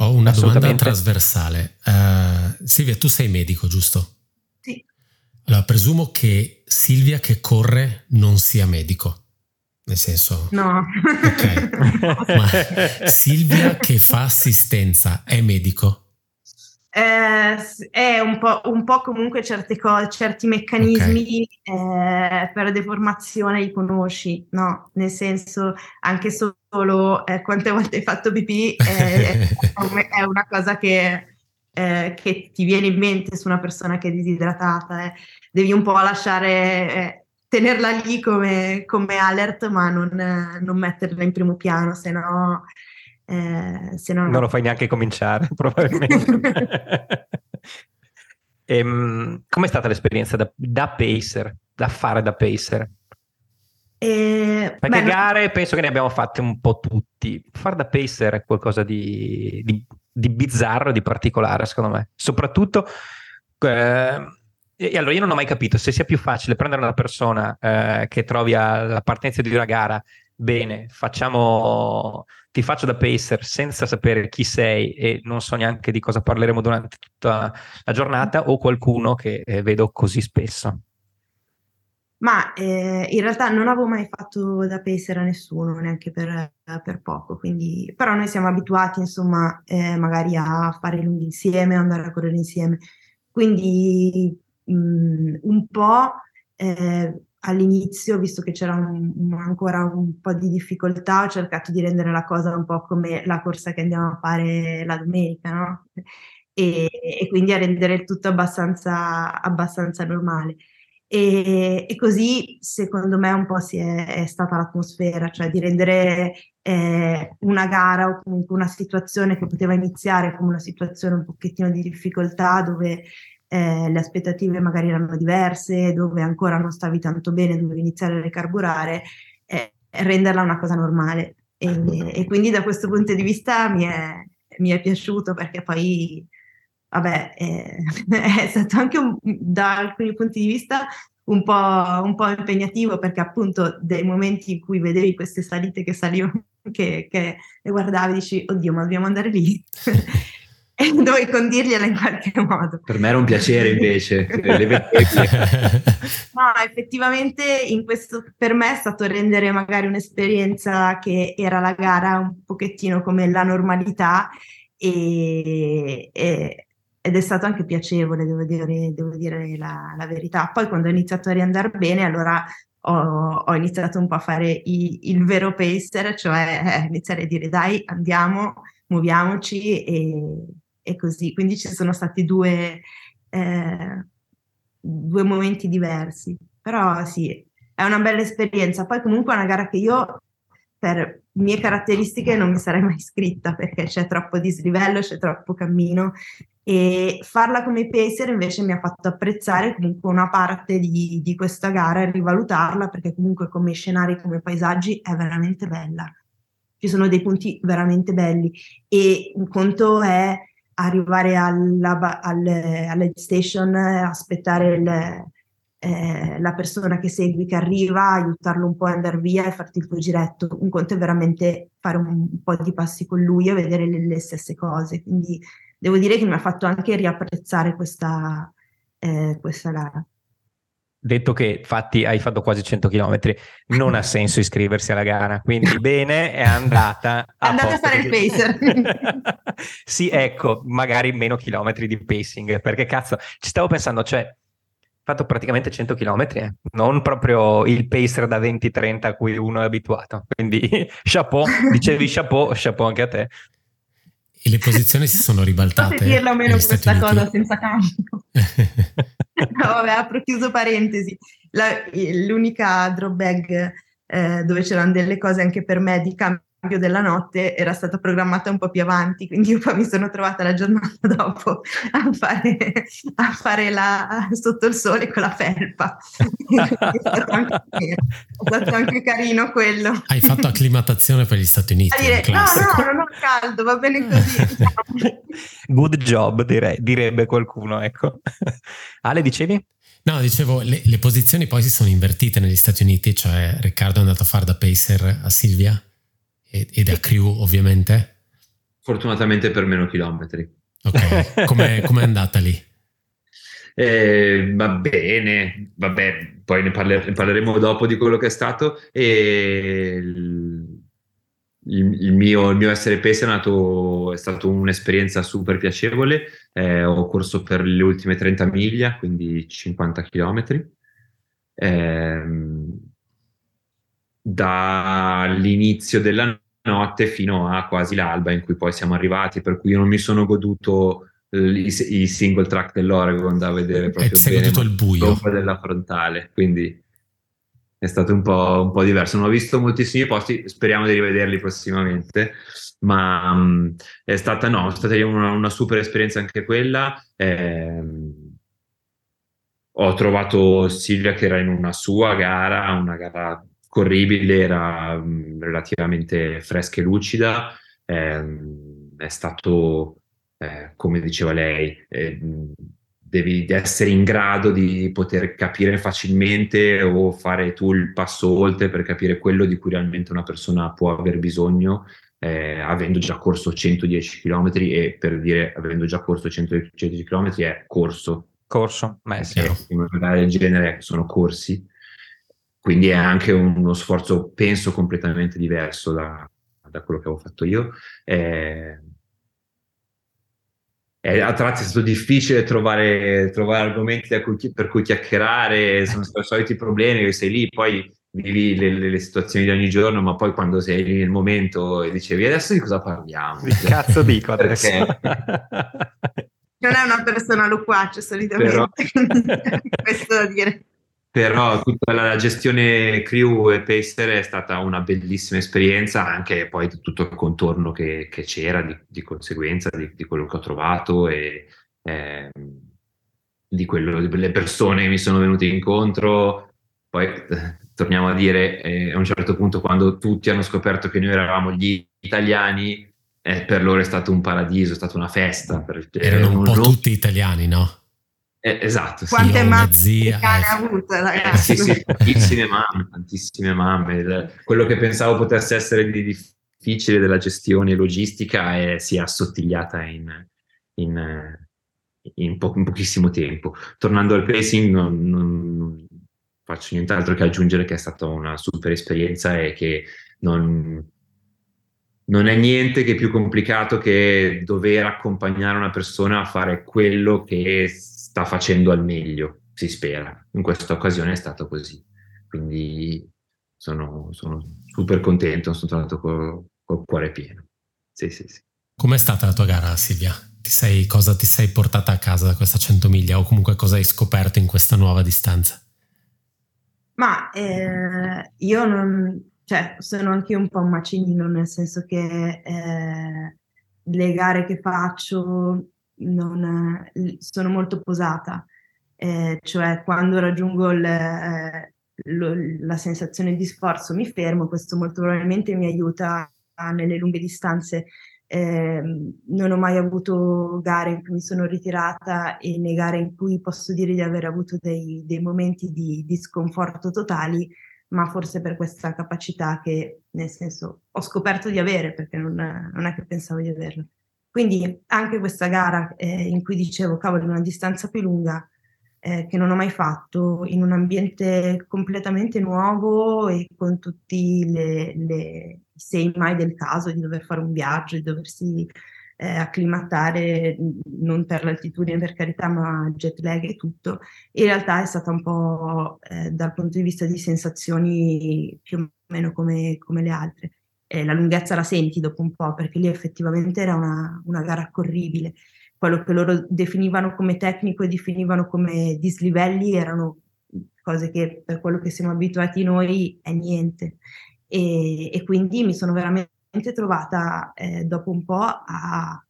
Ho una domanda trasversale. Uh, Silvia, tu sei medico, giusto? Sì. Allora, presumo che Silvia che corre non sia medico. Nel senso... No. Ok. Ma Silvia che fa assistenza è medico? Eh, è un po', un po', comunque certe cose, certi meccanismi okay. eh, per deformazione li conosci, no? Nel senso, anche solo eh, quante volte hai fatto pipì eh, (laughs) è una cosa che, eh, che, ti viene in mente su una persona che è disidratata. Eh. Devi un po' lasciare, tenerla lì come, come alert, ma non, non metterla in primo piano, se no eh, non... non lo fai neanche cominciare, (laughs) probabilmente. (laughs) ehm, com'è stata l'esperienza da, da, pacer, da fare da pacer? Eh, Perché beh, gare no. penso che ne abbiamo fatte un po' tutti. Fare da pacer è qualcosa di, di, di bizzarro, di particolare, secondo me. Soprattutto... Eh, e allora io non ho mai capito se sia più facile prendere una persona eh, che trovi alla partenza di una gara bene, facciamo, ti faccio da pacer senza sapere chi sei e non so neanche di cosa parleremo durante tutta la giornata o qualcuno che eh, vedo così spesso? Ma eh, in realtà non avevo mai fatto da pacer a nessuno, neanche per, per poco, quindi, però noi siamo abituati insomma eh, magari a fare lunghi insieme, andare a correre insieme, quindi mh, mm, un po' eh, all'inizio, visto che c'era un, ancora un po' di difficoltà, ho cercato di rendere la cosa un po' come la corsa che andiamo a fare la domenica, no? E, e quindi a rendere il tutto abbastanza, abbastanza normale. E, e, così secondo me un po' si è, è stata l'atmosfera, cioè di rendere eh, una gara o comunque una situazione che poteva iniziare come una situazione un pochettino di difficoltà dove eh, le aspettative magari erano diverse, dove ancora non stavi tanto bene, dovevi iniziare a ricarburare, eh, renderla una cosa normale. E, e, quindi da questo punto di vista mi è, mi è piaciuto perché poi, vabbè, è, (laughs) è stato anche un, da alcuni punti di vista un po', un po', impegnativo perché appunto dei momenti in cui vedevi queste salite che salivano, (laughs) che, che le guardavi e dici, oddio, ma dobbiamo andare lì. (laughs) e dovevi condirgliela in qualche modo. Per me era un piacere invece. no, effettivamente in questo per me è stato rendere magari un'esperienza che era la gara un pochettino come la normalità e, e, ed è stato anche piacevole, devo dire, devo dire la, la, verità. Poi quando ho iniziato a riandare bene, allora ho, ho, iniziato un po' a fare i, il vero pacer, cioè eh, iniziare a dire dai, andiamo, muoviamoci e e così. Quindi ci sono stati due, eh, due momenti diversi. Però sì, è una bella esperienza. Poi comunque è una gara che io per mie caratteristiche non mi sarei mai iscritta perché c'è troppo dislivello, c'è troppo cammino e farla come pacer invece mi ha fatto apprezzare comunque una parte di, di questa gara e rivalutarla perché comunque come scenari, come paesaggi è veramente bella. Ci sono dei punti veramente belli e un conto è arrivare alla, al, alla station, aspettare il, eh, la persona che segui che arriva, aiutarlo un po' a andare via e farti il tuo giretto. Un conto è veramente fare un, un po' di passi con lui e vedere le, le, stesse cose. Quindi devo dire che mi ha fatto anche riapprezzare questa, eh, questa gara detto che infatti hai fatto quasi 100 km, non ha senso iscriversi alla gara, quindi (laughs) bene, è andata è andata a fare il pacer. (laughs) sì, ecco, magari meno chilometri di pacing, perché cazzo, ci stavo pensando, cioè, fatto praticamente 100 km, eh? non proprio il pacer da 20-30 a cui uno è abituato, quindi (laughs) chapeau, dicevi chapeau, chapeau anche a te. E le posizioni si sono ribaltate. Potrei dirla o meno questa Uniti. cosa senza cambio. (laughs) no, vabbè, apro chiuso parentesi. La, l'unica drawback eh, dove c'erano delle cose anche per me di cambio della notte era stata programmata un po' più avanti, quindi io poi mi sono trovata la giornata (laughs) dopo a fare, a fare la, sotto il sole con la felpa. (laughs) è, stato anche, è stato anche carino quello. Hai fatto acclimatazione per gli Stati Uniti. Dire, no, no, non ho caldo, va bene così. (laughs) Good job, direi, direbbe qualcuno, ecco. Ale, dicevi? No, dicevo, le, le, posizioni poi si sono invertite negli Stati Uniti, cioè Riccardo è andato a fare da pacer a Silvia e, e da crew ovviamente. Fortunatamente per meno chilometri. Ok, (laughs) com'è, com'è andata lì? Eh, va bene, vabbè, poi ne, parler- ne, parleremo dopo di quello che è stato. E il, il, mio, il mio, essere pace è, nato, è stata un'esperienza super piacevole. Eh, ho corso per le ultime 30 miglia, quindi 50 km. Eh, dall'inizio della notte fino a quasi l'alba in cui poi siamo arrivati, per cui io non mi sono goduto i, i single track dell'Oregon da vedere proprio e bene, tutto il buio. della frontale quindi è stato un po', un po', diverso. Non ho visto moltissimi posti speriamo di rivederli prossimamente ma um, è stata no è stata una, una super esperienza anche quella. Eh, ho trovato Silvia che era in una sua gara una gara corribile era um, relativamente fresca e lucida eh, è stato eh, come diceva lei, eh, devi essere in grado di poter capire facilmente o fare tu il passo oltre per capire quello di cui realmente una persona può aver bisogno, eh, avendo già corso 110 km e per dire avendo già corso 110 km è corso. Corso, ma sì. In una del genere sono corsi, quindi è anche uno sforzo, penso, completamente diverso da, da quello che avevo fatto io. Eh, eh, a tratti è stato difficile trovare, trovare argomenti cui, per cui chiacchierare, sono (laughs) i soliti problemi che sei lì, poi vivi le, le, le, situazioni di ogni giorno, ma poi quando sei lì nel momento e dicevi adesso di cosa parliamo? Che cazzo dico adesso? non è una persona loquace solitamente, Però... (laughs) questo da dire. Però tutta la gestione crew e pacer è stata una bellissima esperienza, anche poi tutto il contorno che, che c'era di, di conseguenza di, di, quello che ho trovato e eh, di quello delle persone che mi sono venute incontro. Poi eh, torniamo a dire, eh, a un certo punto, quando tutti hanno scoperto che noi eravamo gli italiani, eh, per loro è stato un paradiso, è stata una festa. Erano un po' tutti italiani, no? Eh, esatto. Quante sì, mamme zia, ha avuto, ragazzi? Eh, sì, sì, tantissime mamme, tantissime mamme. Quello che pensavo potesse essere di difficile della gestione logistica è, si è assottigliata in, in, in, po- in pochissimo tempo. Tornando al pacing, non, non, non, faccio nient'altro che aggiungere che è stata una super esperienza e che non, non è niente che più complicato che dover accompagnare una persona a fare quello che sta facendo al meglio, si spera. In questa occasione è stato così. Quindi sono, sono super contento, sono tornato col, col cuore pieno. Sì, sì, sì. Com'è stata la tua gara, Silvia? Ti sei, cosa ti sei portata a casa da questa 100 miglia o comunque cosa hai scoperto in questa nuova distanza? Ma eh, io non, cioè, sono anche un po' un macinino, nel senso che eh, le gare che faccio non, sono molto posata, eh, cioè quando raggiungo il, eh, lo, la sensazione di sforzo mi fermo, questo molto probabilmente mi aiuta nelle lunghe distanze. Eh, non ho mai avuto gare in cui mi sono ritirata e né gare in cui posso dire di aver avuto dei, dei momenti di, di sconforto totali, ma forse per questa capacità che, nel senso, ho scoperto di avere, perché non, non è che pensavo di averla. Quindi anche questa gara eh, in cui dicevo, cavolo, una distanza più lunga eh, che non ho mai fatto, in un ambiente completamente nuovo e con tutti le, le, sei mai del caso di dover fare un viaggio, di doversi eh, acclimatare non per l'altitudine per carità, ma jet lag e tutto, in realtà è stata un po' eh, dal punto di vista di sensazioni più o meno come, come le altre eh, la lunghezza la senti dopo un po', perché lì effettivamente era una, una gara corribile. Quello che loro definivano come tecnico e definivano come dislivelli erano cose che per quello che siamo abituati noi è niente. E, e quindi mi sono veramente trovata eh, dopo un po' a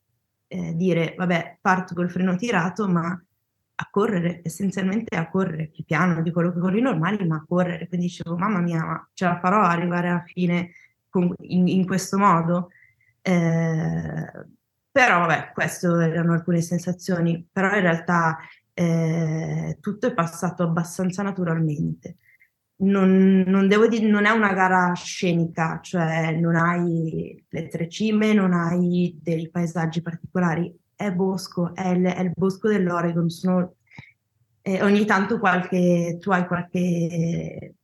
eh, dire, vabbè, parto col freno tirato, ma a correre, essenzialmente a correre, più piano di quello che corri normali, ma a correre. Quindi dicevo, mamma mia, ma ce la farò arrivare alla fine in, in questo modo. Eh, però vabbè, queste erano alcune sensazioni, però in realtà eh, tutto è passato abbastanza naturalmente. Non, non, devo dire, non è una gara scenica, cioè non hai le tre cime, non hai dei paesaggi particolari, è bosco, è il, è il bosco dell'Oregon, sono, eh, ogni tanto qualche, tu hai qualche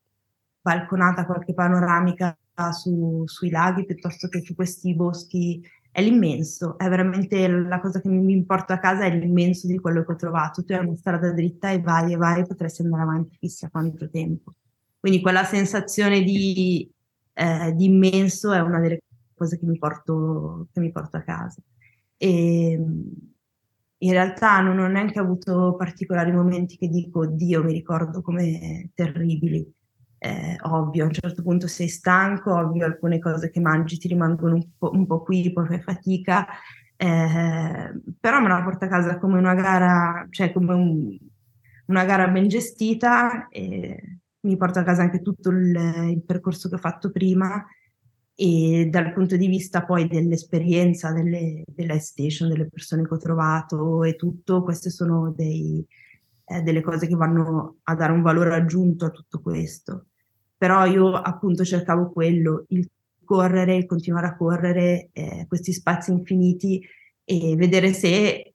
balconata, qualche panoramica su, sui laghi piuttosto che su questi boschi è l'immenso, è veramente la cosa che mi importa a casa è l'immenso di quello che ho trovato. Tu hai una strada dritta e vai e vai, potresti andare avanti chissà quanto tempo. Quindi quella sensazione di, eh, di immenso è una delle cose che mi porto, che mi porto a casa. E in realtà non ho neanche avuto particolari momenti che dico, Dio, mi ricordo come terribili eh, ovvio, a un certo punto sei stanco, ovvio alcune cose che mangi ti rimangono un po', un po qui, poi fai fatica, eh, però me la porto a casa come una gara, cioè come un, una gara ben gestita e mi porto a casa anche tutto il, il percorso che ho fatto prima e dal punto di vista poi dell'esperienza delle, delle station, delle persone che ho trovato e tutto, queste sono dei, eh, delle cose che vanno a dare un valore aggiunto a tutto questo però io appunto cercavo quello, il correre, il continuare a correre eh, questi spazi infiniti e vedere se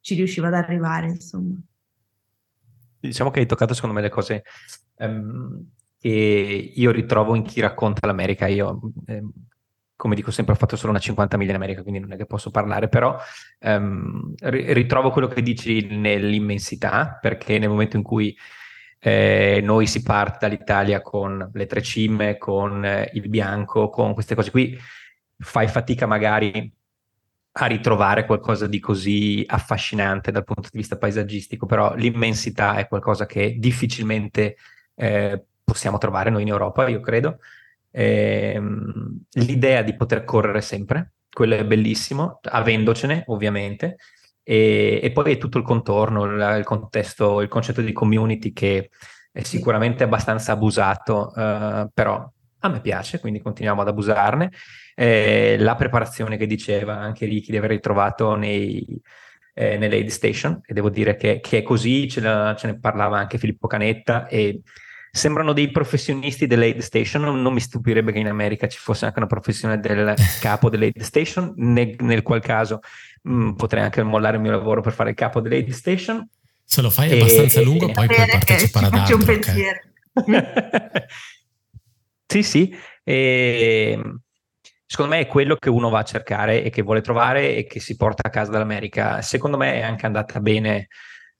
ci riusciva ad arrivare, insomma. Diciamo che hai toccato secondo me le cose um, che io ritrovo in chi racconta l'America. Io, um, come dico sempre, ho fatto solo una 50 miglia in America, quindi non è che posso parlare, però um, ritrovo quello che dici nell'immensità, perché nel momento in cui eh, noi si parte dall'Italia con le tre cime, con eh, il bianco, con queste cose qui, fai fatica magari a ritrovare qualcosa di così affascinante dal punto di vista paesaggistico, però l'immensità è qualcosa che difficilmente eh, possiamo trovare noi in Europa, io credo. Eh, l'idea di poter correre sempre, quello è bellissimo, avendocene ovviamente, e, e poi tutto il contorno, il, contesto, il concetto di community che è sicuramente abbastanza abusato, uh, però a me piace, quindi continuiamo ad abusarne. Eh, la preparazione che diceva anche Ricky di aver ritrovato nei, eh, nell'aid station, e devo dire che, che è così, ce, la, ce, ne parlava anche Filippo Canetta, e sembrano dei professionisti dell'aid station, non, mi stupirebbe che in America ci fosse anche una professione del (laughs) capo dell'aid station, nel, nel qual caso mh, mm, potrei anche mollare il mio lavoro per fare il capo dell'Aid Station. Se lo fai e, abbastanza e, lungo, e, poi puoi partecipare ad altro. un pensiero. (laughs) sì, sì. E, secondo me è quello che uno va a cercare e che vuole trovare e che si porta a casa dall'America. Secondo me è anche andata bene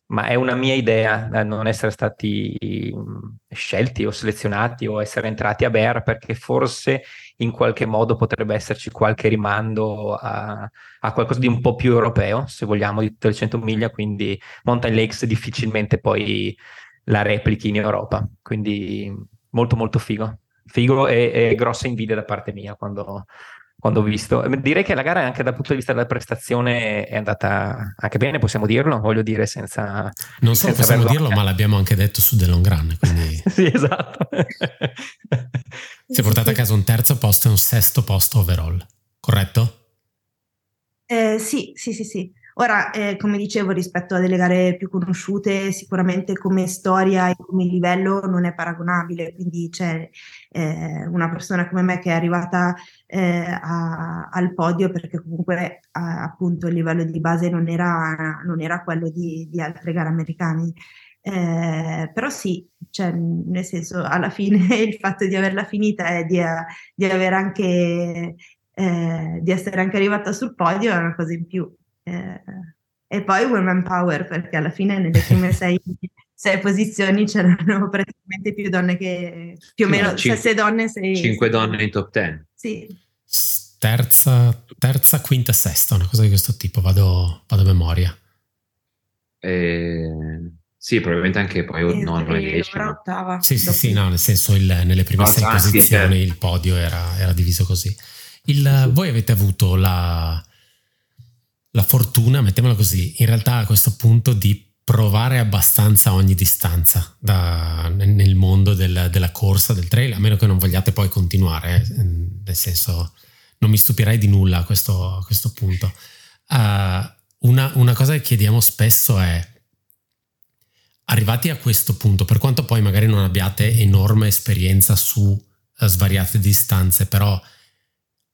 ma è una mia idea eh, non essere stati mm, scelti o selezionati o essere entrati a Bear perché forse in qualche modo potrebbe esserci qualche rimando a, a qualcosa di un po' più europeo, se vogliamo, di 300 miglia, quindi Mountain Lakes difficilmente poi la replichi in Europa, quindi molto molto figo. Figo e, e grossa invidia da parte mia quando, quando ho visto. Direi che la gara anche dal punto di vista della prestazione è andata anche bene, possiamo dirlo, voglio dire senza... Non solo senza possiamo dirlo, ma l'abbiamo anche detto su The Long Run. Quindi... (laughs) sì, esatto. (laughs) si è portato a casa un terzo posto e un sesto posto overall, corretto? Eh, sì, sì, sì, sì. Ora, eh, come dicevo, rispetto a delle gare più conosciute, sicuramente come storia e come livello non è paragonabile, quindi c'è eh, una persona come me che è arrivata eh, a, al podio perché comunque a, appunto il livello di base non era, non era quello di, di, altre gare americane. Eh, però sì, cioè, nel senso, alla fine (laughs) il fatto di averla finita e di, di aver anche eh, di essere anche arrivata sul podio è una cosa in più. Eh, e poi Women Power, perché alla fine nelle prime sei, (laughs) sei posizioni c'erano praticamente più donne che più o meno cin- sei donne. Sei, cinque donne in top ten. Sì. Terza, terza, quinta, sesta, una cosa di questo tipo, vado, vado a memoria. Eh, sì, probabilmente anche poi no, non è ottava. Sì, sì, sì, no, nel senso il, nelle prime no, sei ah, posizioni sì, certo. il podio era, era, diviso così. Il, voi avete avuto la, la fortuna, mettiamola così, in realtà a questo punto di provare abbastanza ogni distanza da, nel mondo del, della corsa, del trail, a meno che non vogliate poi continuare, eh, nel senso non mi stupirei di nulla a questo, a questo punto. Uh, una, una, cosa che chiediamo spesso è arrivati a questo punto, per quanto poi magari non abbiate enorme esperienza su uh, svariate distanze, però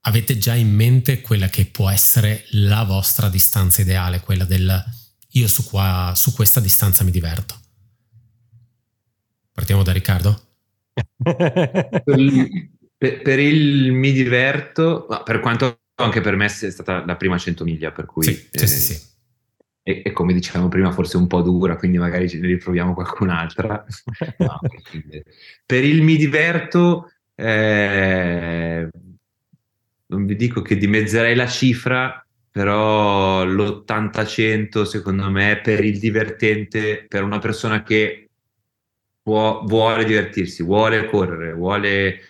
avete già in mente quella che può essere la vostra distanza ideale, quella del io su, qua, su questa distanza mi diverto. Partiamo da Riccardo? (laughs) per, il, per, per, il mi diverto, per quanto anche per me è stata la prima 100 miglia, per cui... Sì, eh, sì, sì. E, e, come dicevamo prima, forse un po' dura, quindi magari ce ne riproviamo qualcun'altra. (laughs) no, per il mi diverto, eh, non vi dico che dimezzerei la cifra, però l'80-100 secondo me per il divertente, per una persona che può, vuole divertirsi, vuole correre, vuole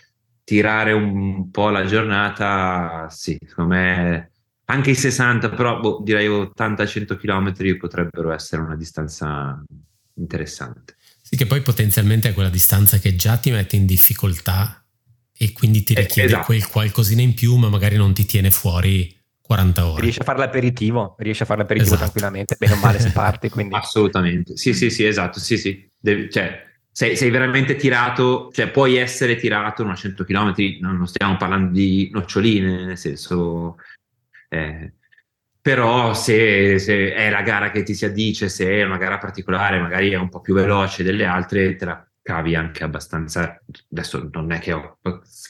tirare un po' la giornata, sì, secondo me anche i 60, però boh, direi 80-100 km potrebbero essere una distanza interessante. Sì, che poi potenzialmente è quella distanza che già ti mette in difficoltà e quindi ti eh, richiede esatto. quel qualcosina in più, ma magari non ti tiene fuori 40 ore. Riesci a fare l'aperitivo, riesci a fare l'aperitivo esatto. tranquillamente, bene o male se (laughs) parti. Quindi... Assolutamente, sì, sì, sì, esatto, sì, sì. Devi, cioè, sei, sei, veramente tirato, cioè puoi essere tirato una 100 km, non stiamo parlando di noccioline, nel senso eh, però se, se, è la gara che ti si addice, se è una gara particolare, magari è un po' più veloce delle altre, te la cavi anche abbastanza. Adesso non è che ho,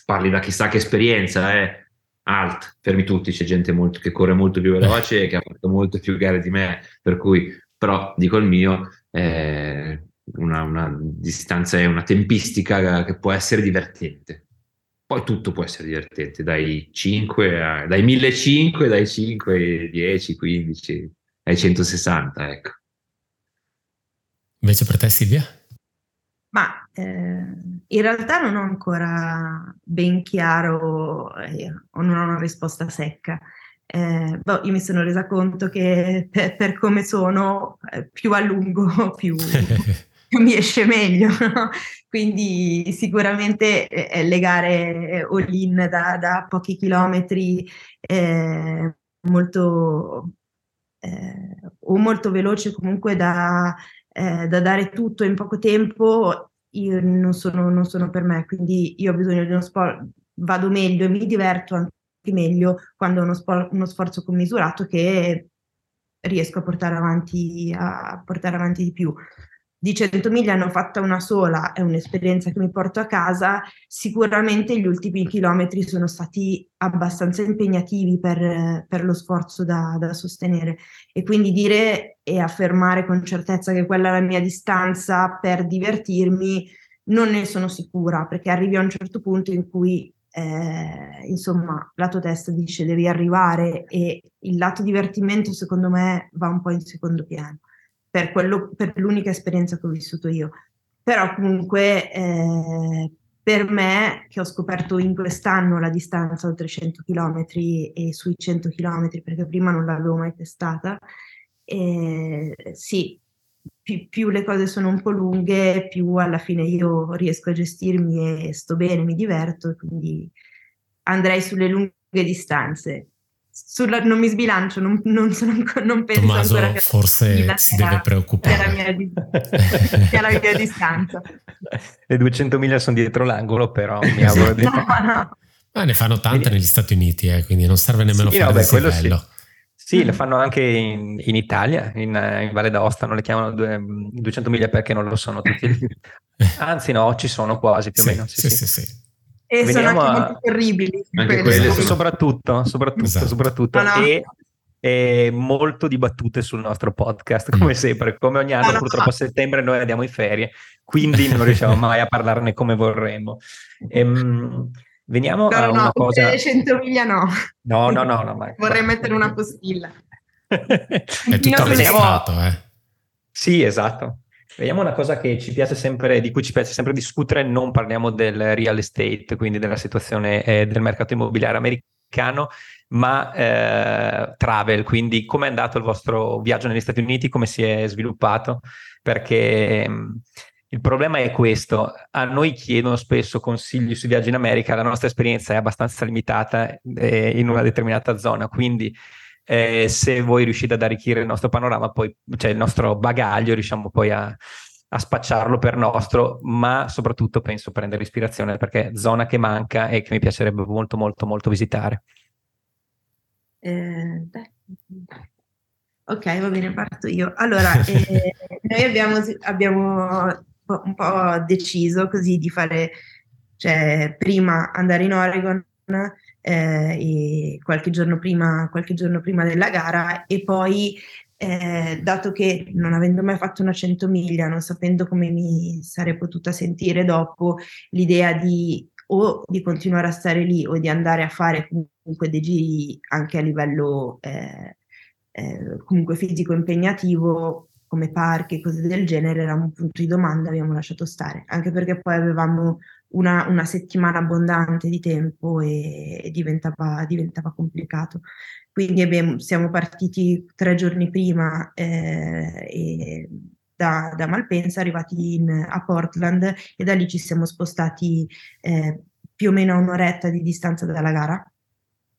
parli da chissà che esperienza, eh. Alt, fermi tutti, c'è gente molto, che corre molto più veloce e che ha fatto molte più gare di me, per cui, però dico il mio, eh, una, una distanza e una tempistica che può essere divertente. Poi tutto può essere divertente, dai 5 a, dai 1500, dai 5, 10, 15, ai 160, ecco. Invece per te Silvia? Ma eh, in realtà non ho ancora ben chiaro eh, o non ho una risposta secca. Eh, boh, io mi sono resa conto che per, per come sono, eh, più a lungo, (laughs) (laughs) più, mi esce meglio. (laughs) No? Quindi sicuramente eh, legare all-in da, da pochi chilometri eh, molto, eh, o molto veloce comunque da, eh, da, dare tutto in poco tempo, io non sono, non sono per me. Quindi io ho bisogno di uno sport, vado meglio e mi diverto anche meglio quando ho uno, sport, uno sforzo commisurato che riesco a portare avanti, a portare avanti di più di 100 miglia ne ho fatta una sola, è un'esperienza che mi porto a casa, sicuramente gli ultimi chilometri sono stati abbastanza impegnativi per, per lo sforzo da, da, sostenere. E quindi dire e affermare con certezza che quella è la mia distanza per divertirmi, non ne sono sicura perché arrivi a un certo punto in cui eh, insomma la tua testa dice devi arrivare e il lato divertimento secondo me va un po' in secondo piano per, quello, per l'unica esperienza che ho vissuto io. Però comunque eh, per me, che ho scoperto in quest'anno la distanza oltre 100 km e sui 100 km, perché prima non l'avevo mai testata, eh, sì, più, più, le cose sono un po' lunghe, più alla fine io riesco a gestirmi e sto bene, mi diverto, quindi andrei sulle lunghe distanze sulla, non mi sbilancio, non, non, sono, non penso Tommaso ancora che forse si deve preoccupare. Che la mia, che la mia distanza. (laughs) Le 200 miglia sono dietro l'angolo, però mi auguro di... no, no. Ah, ne fanno tante negli Stati Uniti, eh, quindi non serve nemmeno sì, fare no, beh, quello sì. Sì, le fanno anche in, in Italia, in, in, Valle d'Aosta, non le chiamano due, 200 miglia perché non lo sono tutti. (laughs) Anzi no, ci sono quasi più o meno. Sì, sì, sì. E Veniamo sono anche a... molto terribili. Anche quelle, soprattutto, soprattutto, esatto. soprattutto. No, no. E, e, molto dibattute sul nostro podcast, come mm. sempre. Come ogni anno, no, purtroppo a settembre noi andiamo in ferie, quindi non riusciamo (laughs) mai a parlarne come vorremmo. Ehm, veniamo no, a una no, cosa... Le 100 miglia no. No, no, no. no ma... Vorrei mettere una postilla. (laughs) È tutto avventato, eh. Sì, esatto. Vediamo una cosa sempre, di cui ci piace sempre discutere, non parliamo del real estate, quindi della situazione eh, del mercato immobiliare americano, ma eh, travel, quindi come è andato il vostro viaggio negli Stati Uniti, come si è sviluppato, perché mh, mm, il problema è questo, a noi chiedono spesso consigli sui viaggi in America, la nostra esperienza è abbastanza limitata eh, in una determinata zona, quindi eh, se voi riuscite ad arricchire il nostro panorama, poi, cioè il nostro bagaglio, riusciamo poi a, a spacciarlo per nostro, ma soprattutto penso prendere ispirazione perché zona che manca e che mi piacerebbe molto molto molto visitare. Eh, ok, va bene, parto io. Allora, (laughs) eh, noi abbiamo, abbiamo un po' deciso così di fare, cioè prima andare in Oregon eh, qualche giorno, prima, qualche giorno prima della gara e poi eh, dato che non avendo mai fatto una 100 miglia, non sapendo come mi sarei potuta sentire dopo, l'idea di o di continuare a stare lì o di andare a fare comunque dei giri anche a livello eh, eh, comunque fisico impegnativo come parchi e cose del genere era un punto di domanda, abbiamo lasciato stare, anche perché poi avevamo una, una settimana abbondante di tempo e, e diventava, diventava, complicato. Quindi abbiamo, siamo partiti tre giorni prima eh, da, da, Malpensa, arrivati in, a Portland e da lì ci siamo spostati eh, più o meno a un'oretta di distanza dalla gara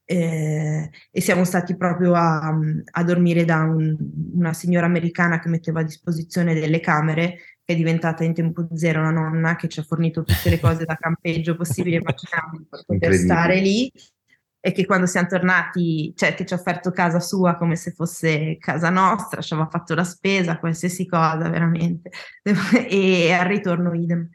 eh, e siamo stati proprio a, a dormire da un, una signora americana che metteva a disposizione delle camere, è diventata in tempo zero una nonna che ci ha fornito tutte le cose da campeggio possibili e immaginabili per poter stare lì e che quando siamo tornati, cioè che ci ha offerto casa sua come se fosse casa nostra, ci aveva fatto la spesa, qualsiasi cosa veramente, (laughs) e al ritorno idem.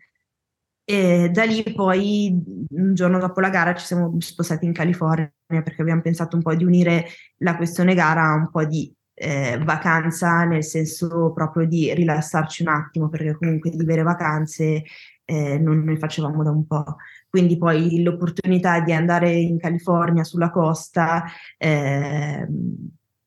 E da lì poi, un giorno dopo la gara, ci siamo spostati in California perché abbiamo pensato un po' di unire la questione gara a un po' di eh, vacanza, nel senso proprio di rilassarci un attimo, perché comunque di vere vacanze eh, non ne facevamo da un po'. Quindi poi l'opportunità di andare in California sulla costa eh,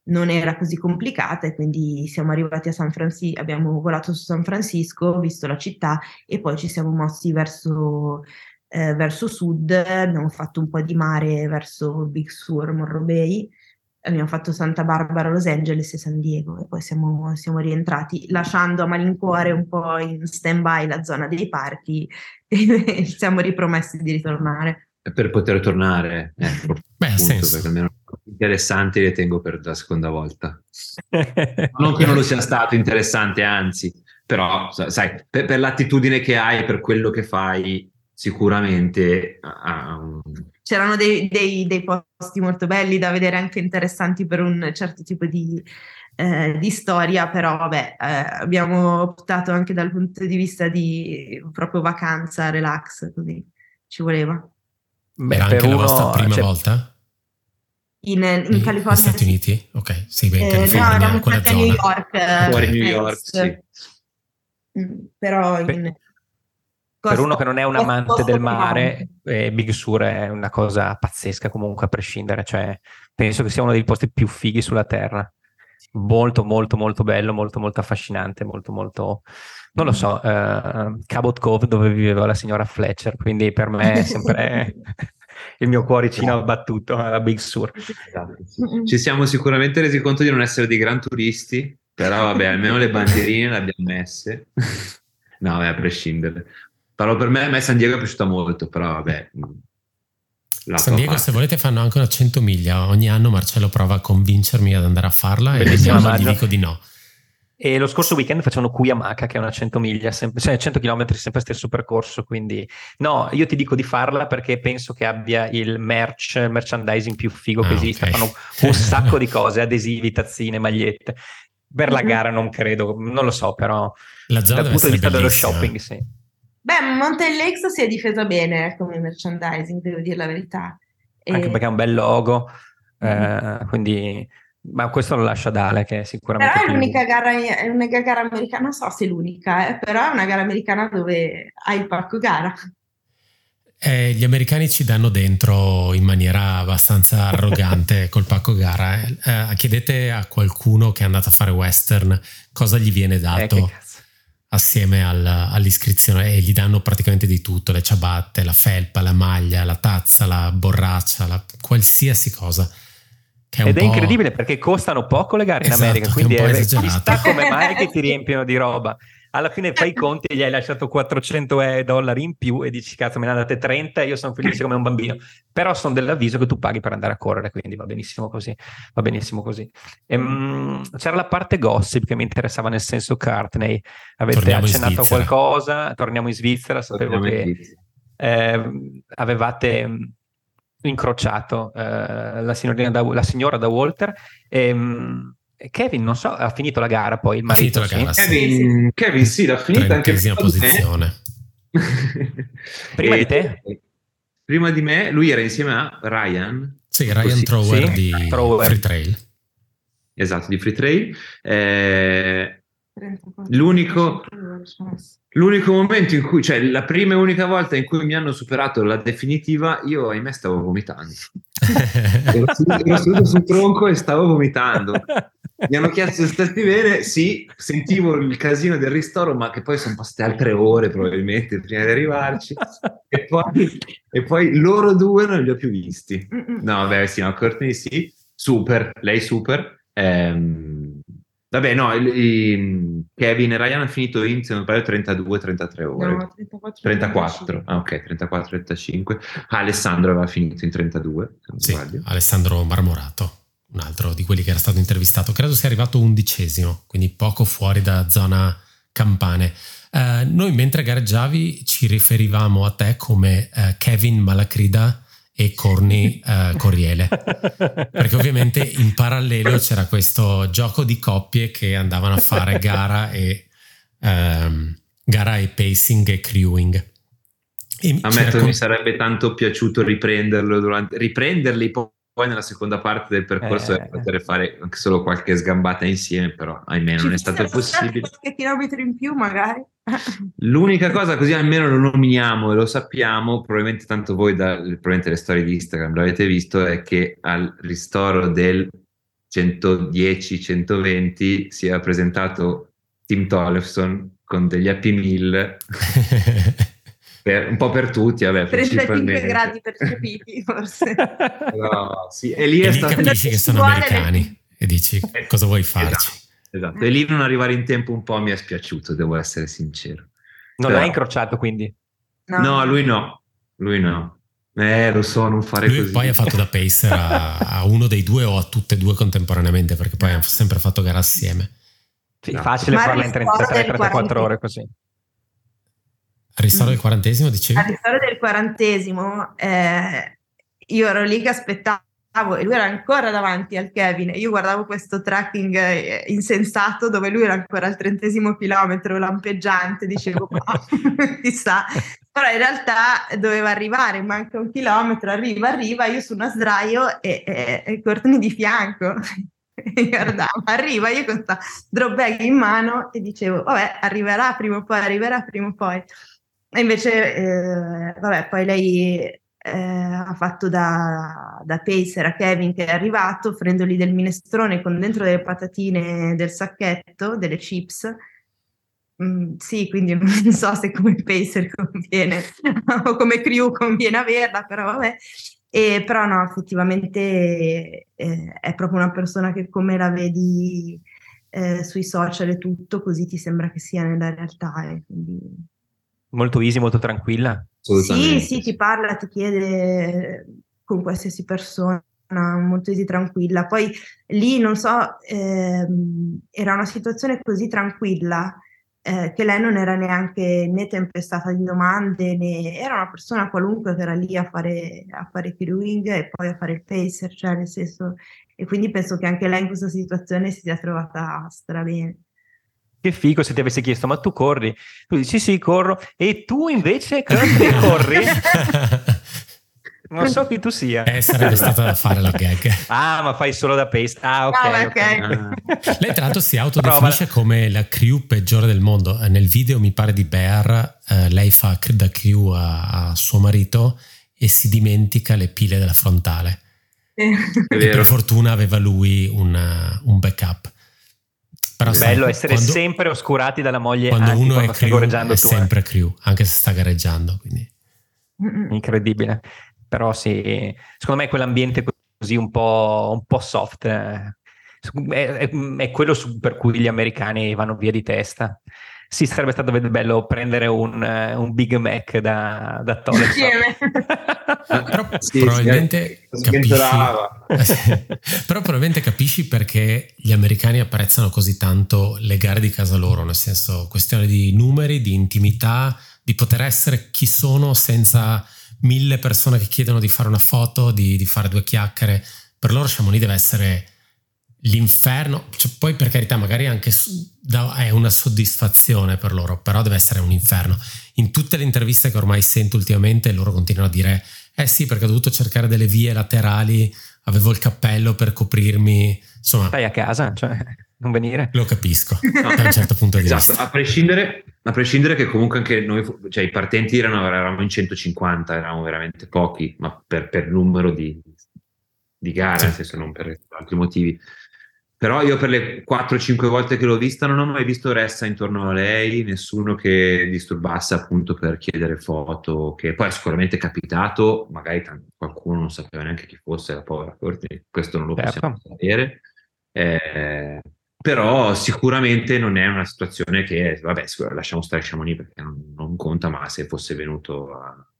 non era così complicata e quindi siamo arrivati a San Francisco, abbiamo volato su San Francisco, visto la città e poi ci siamo mossi verso, eh, verso sud, abbiamo fatto un po' di mare verso Big Sur, Morro Bay, abbiamo fatto Santa Barbara, Los Angeles e San Diego e poi siamo, siamo rientrati lasciando a malincuore un po' in stand by la zona dei parchi (laughs) e ci siamo ripromessi di ritornare per poter tornare. Ecco, (laughs) Beh, appunto, senso. perché almeno interessanti le tengo per la seconda volta. (laughs) non che non lo sia stato interessante, anzi, però sai, per, per l'attitudine che hai, per quello che fai, sicuramente... Um... C'erano dei, dei, dei, posti molto belli da vedere, anche interessanti per un certo tipo di, eh, di storia, però vabbè, eh, abbiamo optato anche dal punto di vista di proprio vacanza, relax, così ci voleva. Beh, anche uno, la vostra prima cioè, volta? In, in California. Negli Stati Uniti? Ok, sì, beh, in California, eh, no, quella zona. New York. Eh, Fuori New York, sì. Mm, però in, per uno che non è un amante del mare, eh, Big Sur è una cosa pazzesca comunque a prescindere, cioè penso che sia uno dei posti più fighi sulla Terra. Molto, molto, molto bello, molto, molto affascinante, molto, molto non lo so, uh, Cabot Cove dove viveva la signora Fletcher, quindi per me è sempre (laughs) (laughs) il mio cuoricino abbattuto alla Big Sur. Esatto, Ci siamo sicuramente resi conto di non essere dei gran turisti, però vabbè, almeno le bandierine le abbiamo messe. (laughs) no, vabbè, a prescindere. Però per me, a me San Diego è piaciuta molto, però vabbè... San Diego, parte. se volete, fanno anche una 100 miglia. Ogni anno Marcello prova a convincermi ad andare a farla Bellissima, e ogni anno gli dico di no. E lo scorso weekend facevano Cuyamaca, che è una 100 miglia, sempre, cioè 100 km, sempre stesso percorso. Quindi, no, io ti dico di farla perché penso che abbia il merch, il merchandising più figo ah, che esista. Okay. Fanno un sacco di cose, adesivi, tazzine, magliette. Per la mhm. gara non credo, non lo so, però la zona dal punto di vista dello shopping, sì. Beh, Mountain Lakes si è difesa bene come merchandising, devo dire la verità. Anche perché ha un bel logo, mm-hmm. eh, quindi ma questo lo lascia Dale, che è sicuramente. Però è l'unica gara, è l'unica gara americana, non so se è l'unica, eh, però è una gara americana dove hai il parco gara. Eh, gli americani ci danno dentro in maniera abbastanza (laughs) arrogante col pacco gara. Eh, eh, chiedete a qualcuno che è andato a fare western cosa gli viene dato eh, assieme al, all'iscrizione e gli danno praticamente di tutto: le ciabatte, la felpa, la maglia, la tazza, la borraccia, la, qualsiasi cosa. È Ed è incredibile perché costano poco le gare in esatto, America, quindi è, chissà come mai che ti riempiono di roba. Alla fine fai i conti e gli hai lasciato 400 eh, dollari in più e dici cazzo me ne andate 30 e io sono felice come un bambino. Però sono dell'avviso che tu paghi per andare a correre, quindi va benissimo così. Va benissimo così. E, um, c'era la parte gossip che mi interessava nel senso Cartney. Avete torniamo accennato a qualcosa? Torniamo in Svizzera, sapevo torniamo che eh, avevate mm, incrociato eh, la, da, la, signora da Walter. E, um, Kevin, non so, ha finito la gara poi il marito. Ha finito la gara, sì. Kevin, Kevin, sì, l'ha finita anche prima posizione. (laughs) prima di te? Prima di me, lui era insieme a Ryan. Sì, Ryan sì, Trower sì, di Trower. Free Trail. Esatto, di Free Trail. Eh, l'unico, l'unico momento in cui, cioè la prima e unica volta in cui mi hanno superato la definitiva, io ahimè stavo vomitando. (laughs) ero seduto sul tronco e stavo vomitando (laughs) mi hanno chiesto se stessi bene, sì, sentivo il casino del ristoro, ma che poi sono passate altre ore probabilmente prima di arrivarci. e, poi, e poi loro due non li ho più visti. No, vabbè, sì, no, Courtney sì, super, lei super. Ehm, vabbè, no, il, il, Kevin e Ryan hanno finito in, se non sbaglio, 32-33 ore. No, 34, 34. Ah, ok, 34-35. Alessandro aveva finito in 32, se non sì, sbaglio. Alessandro Marmorato un altro di quelli che era stato intervistato, credo sia arrivato undicesimo, quindi poco fuori da zona campane. Uh, noi mentre gareggiavi ci riferivamo a te come uh, Kevin Malacrida e Corny (laughs) uh, Corriele, perché ovviamente in parallelo c'era questo gioco di coppie che andavano a fare gara e, um, gara e pacing e crewing. E Ammetto che mi sarebbe tanto piaciuto riprenderlo durante, riprenderli poi poi nella seconda parte del percorso eh, poter fare anche solo qualche sgambata insieme, però ahimè non è stato possibile. Qualche chilometro in più magari. (laughs) L'unica cosa, così almeno lo nominiamo e lo sappiamo, probabilmente tanto voi, da, probabilmente le storie di Instagram l'avete visto, è che al ristoro del 110-120 si è presentato Tim Tollefson con degli Happy Meal (laughs) per, un po' per tutti, vabbè, 35 gradi percepiti (laughs) forse. Però, sì, e lì, e è lì stato... capisci che sono americani e dici eh, cosa vuoi farci. Esatto, esatto. e lì non arrivare in tempo un po' mi è spiaciuto, devo essere sincero. Non Però... l'hai incrociato quindi? No. no, lui no, lui no. Eh, lo so, non fare lui così. Poi ha fatto da pacer a, a, uno dei due o a tutte e due contemporaneamente, perché poi ha sempre fatto gara assieme. Sì, no. Facile farla in 33-34 ore così. Al ristoro del quarantesimo, dicevi? Al ristoro del quarantesimo, eh, io ero lì che aspettavo e lui era ancora davanti al Kevin. Io guardavo questo tracking eh, insensato dove lui era ancora al trentesimo chilometro lampeggiante, dicevo (laughs) chissà, però in realtà doveva arrivare, manca un chilometro, arriva, arriva, io su una sdraio e, e, e Courtney di fianco. (laughs) Guardavo, arriva io con questa drop bag in mano e dicevo vabbè arriverà prima o poi, arriverà prima o poi e invece, eh, vabbè, poi lei eh, ha fatto da, da, pacer a Kevin che è arrivato, offrendogli del minestrone con dentro delle patatine del sacchetto, delle chips. Mm, sì, quindi (laughs) non so se come pacer conviene (laughs) o come crew conviene averla, però vabbè. E, però no, effettivamente eh, è proprio una persona che come la vedi eh, sui social e tutto, così ti sembra che sia nella realtà. E quindi molto easy, molto tranquilla. Sì, sì, ti parla, ti chiede con qualsiasi persona, molto easy, tranquilla. Poi lì, non so, ehm, era una situazione così tranquilla eh, che lei non era neanche né tempestata di domande, né era una persona qualunque che era lì a fare, a fare crewing e poi a fare il pacer, cioè nel senso, e quindi penso che anche lei in questa situazione si sia trovata strabene. Che figo se ti avessi chiesto, ma tu corri? Tu dici, sì, sì, corro. E tu invece, che corri? non so chi tu sia. Eh, sarebbe stata da fare la gag. Ah, ma fai solo da paste. Ah, ok. Ah, okay. Ah. Lei tra l'altro si autodefinisce Prova. come la crew peggiore del mondo. Eh, nel video, mi pare di Bear, eh, lei fa da crew a, a, suo marito e si dimentica le pile della frontale. Eh. Per fortuna aveva lui una, un backup. Però bello essere quando, sempre oscurati dalla moglie quando uno quando è crew è sempre crew anche se sta gareggiando quindi. incredibile. Però sì secondo me quell'ambiente così un po', un po soft eh, è, è, è, quello su, per cui gli americani vanno via di testa sì, sarebbe stato bello prendere un, un Big Mac da, da. Insieme. però (laughs) sì, probabilmente sì, capisci, (laughs) però probabilmente capisci perché gli americani apprezzano così tanto le gare di casa loro, nel senso questione di numeri, di intimità, di poter essere chi sono senza mille persone che chiedono di fare una foto, di, di fare due chiacchiere. Per loro Chamonix deve essere l'inferno, cioè, poi per carità magari anche è una soddisfazione per loro, però deve essere un inferno. In tutte le interviste che ormai sento ultimamente loro continuano a dire eh sì perché ho dovuto cercare delle vie laterali, avevo il cappello per coprirmi, insomma... Stai a casa, cioè non venire. Lo capisco, no. (laughs) da un certo punto di esatto, vista. A prescindere, a prescindere che comunque anche noi, cioè i partenti erano, eravamo in 150, eravamo veramente pochi, ma per, per numero di, di gare, sì. nel senso non per altri motivi. Però io per le 4-5 volte che l'ho vista non ho mai visto ressa intorno a lei, nessuno che disturbasse appunto per chiedere foto, che poi è sicuramente capitato, magari t- qualcuno non sapeva neanche chi fosse la povera Courtney, questo non lo certo. possiamo sapere. Eh, però sicuramente non è una situazione che, vabbè, lasciamo stare Chamonix perché non, non conta, ma se fosse venuto a,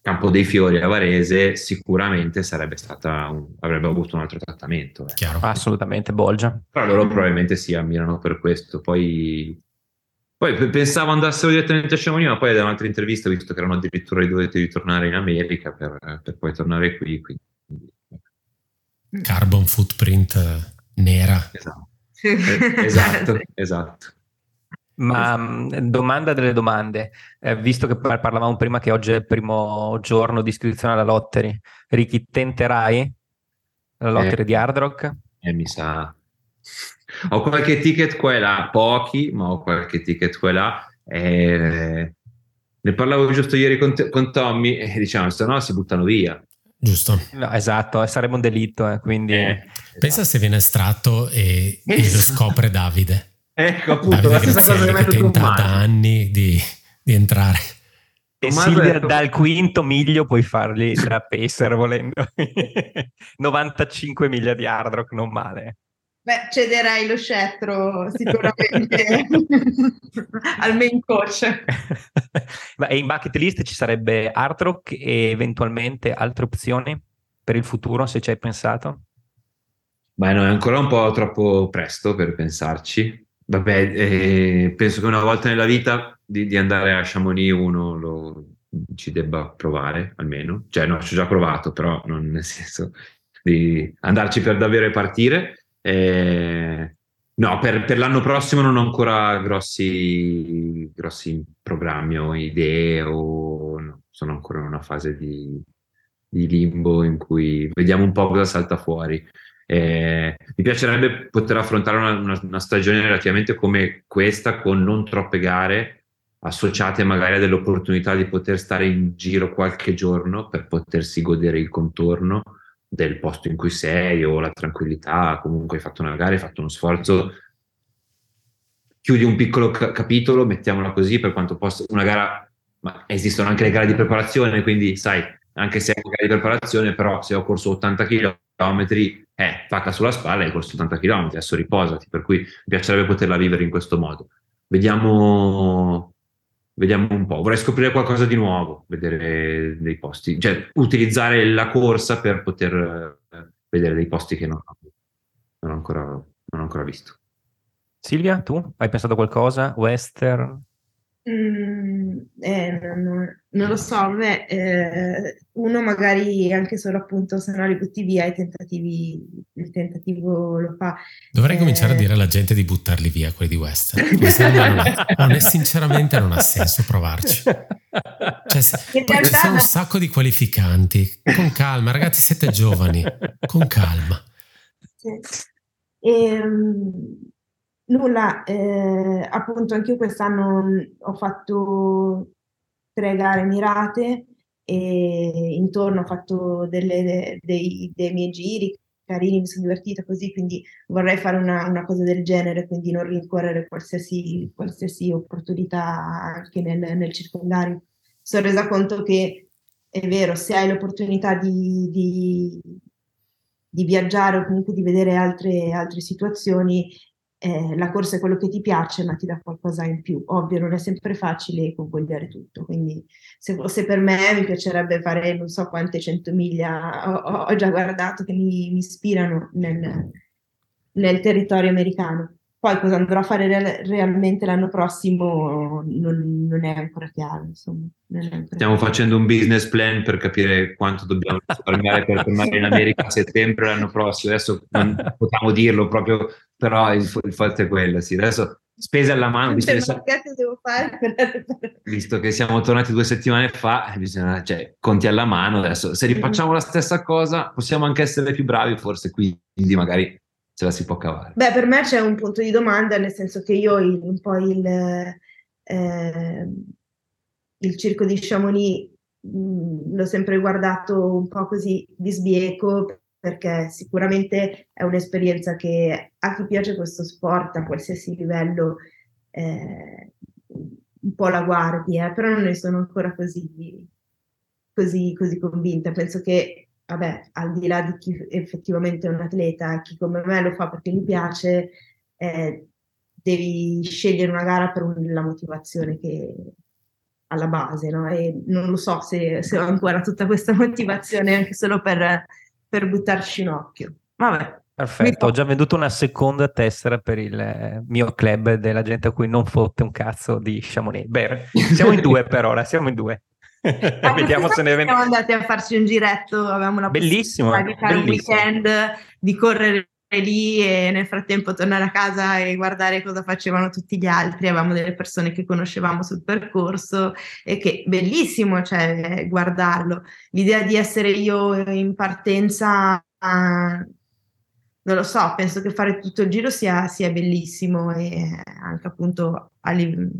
Campo dei Fiori a Varese sicuramente sarebbe stata un, avrebbe avuto un altro trattamento. Eh. Chiaro. Assolutamente, Bolgia. Però loro probabilmente si ammirano per questo. Poi, poi pensavo andassero direttamente a Chamonix, ma poi da un'altra intervista ho visto che erano addirittura dovuti ritornare in America per, per poi tornare qui. Quindi... Carbon footprint nera. Esatto, esatto. (laughs) esatto. Ma domanda delle domande, eh, visto che parlavamo prima che oggi è il primo giorno di iscrizione alla lottery, Ricky, tenterai la lottery eh, di Hard Rock? Eh, mi sa. Ho qualche ticket qua e là, pochi, ma ho qualche ticket qua e là. Eh, ne parlavo giusto ieri con, te, con Tommy e diciamo, se no si buttano via. Giusto. No, esatto, sarebbe un delitto, eh, quindi... Eh, Pensa se viene estratto e, (laughs) e lo scopre Davide. Ecco, appunto, la stessa cosa che metto tenta da anni di, di entrare. E Silvia dal quinto miglio puoi fargli da pacer volendo. (laughs) 95 miglia di hard rock non male. Beh cederei lo scettro sicuramente. (laughs) Al main coach. (laughs) Ma in bucket list ci sarebbe hard rock e eventualmente altre opzioni per il futuro se ci hai pensato? Beh, no, è ancora un po' troppo presto per pensarci Vabbè, eh, penso che una volta nella vita di, di andare a Chamonix uno lo, ci debba provare almeno. Cioè, no, ci ho già provato, però non nel senso di andarci per davvero e partire. Eh, no, per, per, l'anno prossimo non ho ancora grossi, grossi programmi o idee, o no, sono ancora in una fase di, di limbo in cui vediamo un po' cosa salta fuori. Eh, mi piacerebbe poter affrontare una, una, una, stagione relativamente come questa con non troppe gare associate magari a delle opportunità di poter stare in giro qualche giorno per potersi godere il contorno del posto in cui sei o la tranquillità, comunque hai fatto una gara, hai fatto uno sforzo, chiudi un piccolo ca- capitolo, mettiamola così, per quanto possa, una gara, ma esistono anche le gare di preparazione, quindi sai, anche se gara di preparazione, però se ho corso 80 km eh, tacca sulla spalla hai corso 80 km, adesso riposati, per cui mi piacerebbe poterla vivere in questo modo. Vediamo, vediamo un po', vorrei scoprire qualcosa di nuovo, vedere dei posti, cioè utilizzare la corsa per poter eh, vedere dei posti che non, non, ho ancora, non ho ancora visto. Silvia, tu hai pensato a qualcosa? Western? Mm, eh, non, non, lo so, beh, eh, uno magari anche solo appunto se no li butti via i tentativi, il tentativo lo fa. Dovrei eh, cominciare a dire alla gente di buttarli via quelli di (laughs) non, è, sinceramente non ha senso provarci. Cioè, ci sono un sacco di qualificanti, con calma, ragazzi siete giovani, con calma. Sì. Ehm, Nulla, eh, appunto anche io quest'anno ho fatto tre gare mirate e intorno ho fatto delle, dei, dei, miei giri carini, mi sono divertita così, quindi vorrei fare una, una cosa del genere, quindi non rincorrere qualsiasi, qualsiasi opportunità anche nel, nel circondario. Sono resa conto che è vero, se hai l'opportunità di, di, di viaggiare o comunque di vedere altre, altre situazioni, eh, la corsa è quello che ti piace, ma ti dà qualcosa in più. Ovvio, non è sempre facile convogliare tutto, quindi se fosse per me mi piacerebbe fare non so quante centomiglia ho, ho già guardato che mi, mi ispirano nel, nel, territorio americano. Poi cosa andrò a fare real, realmente l'anno prossimo non, non è ancora chiaro. Insomma, ancora Stiamo chiaro. facendo un business plan per capire quanto dobbiamo (laughs) risparmiare per tornare in America a settembre l'anno prossimo. Adesso non possiamo dirlo proprio però il, il fatto è quello, sì. Adesso spese alla mano, visto che, siamo, visto che, siamo tornati due settimane fa, bisogna, cioè, conti alla mano adesso. Se rifacciamo la stessa cosa, possiamo anche essere più bravi, forse quindi magari ce la si può cavare. Beh, per me c'è un punto di domanda, nel senso che io il, un po' il, eh, il circo di Chamonix mh, mm, l'ho sempre guardato un po' così di sbieco perché sicuramente è un'esperienza che a chi piace questo sport a qualsiasi livello eh, un po' la guardi, eh, però non ne sono ancora così, così, così convinta. Penso che, vabbè, al di là di chi effettivamente è un atleta, chi come me lo fa perché gli piace, eh, devi scegliere una gara per un, la motivazione che alla base, no? E non lo so se, se ho ancora tutta questa (laughs) motivazione anche solo per per buttarci un occhio. Vabbè. Perfetto, ho già venduto una seconda tessera per il eh, mio club della gente a cui non fotte un cazzo di Chamonix. Beh, siamo in due (laughs) per ora, siamo in due. (laughs) Vediamo se ne. Siamo andati a farci un giretto, avevamo la bellissimo, possibilità di fare un weekend, di correre lì e nel frattempo tornare a casa e guardare cosa facevano tutti gli altri. Avevamo delle persone che conoscevamo sul percorso e che bellissimo, cioè guardarlo. L'idea di essere io in partenza, non lo so, penso che fare tutto il giro sia, sia bellissimo e anche appunto a livello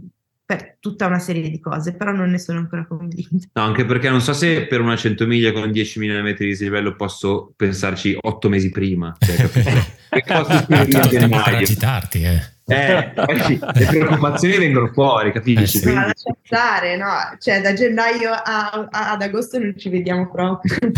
per tutta una serie di cose, però non ne sono ancora convinta. No, anche perché non so se per una 100 miglia con 10.000 metri di dislivello posso pensarci otto mesi prima. Cioè, (laughs) che cosa per agitarti, eh. Eh, le preoccupazioni vengono fuori, capisci? Eh, sì. Ma stare, no? Cioè, da gennaio a, a, ad agosto non ci vediamo proprio. (laughs)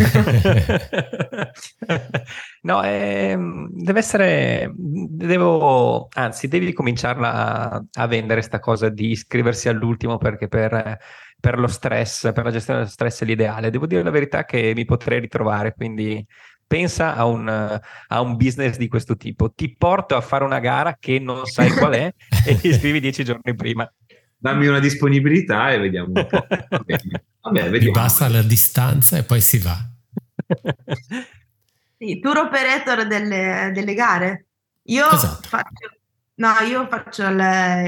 no, eh, deve essere, devo, anzi, devi cominciarla a, a vendere questa cosa di iscriversi all'ultimo perché per, per lo stress, per la gestione dello stress è l'ideale. Devo dire la verità che mi potrei ritrovare, quindi pensa a un, a un, business di questo tipo. Ti porto a fare una gara che non sai qual è (laughs) e ti iscrivi dieci giorni prima. Dammi una disponibilità e vediamo un po'. Vabbè, vediamo. basta la distanza e poi si va. (laughs) sì, tour operator delle, delle gare. Io esatto. faccio, no, io faccio il,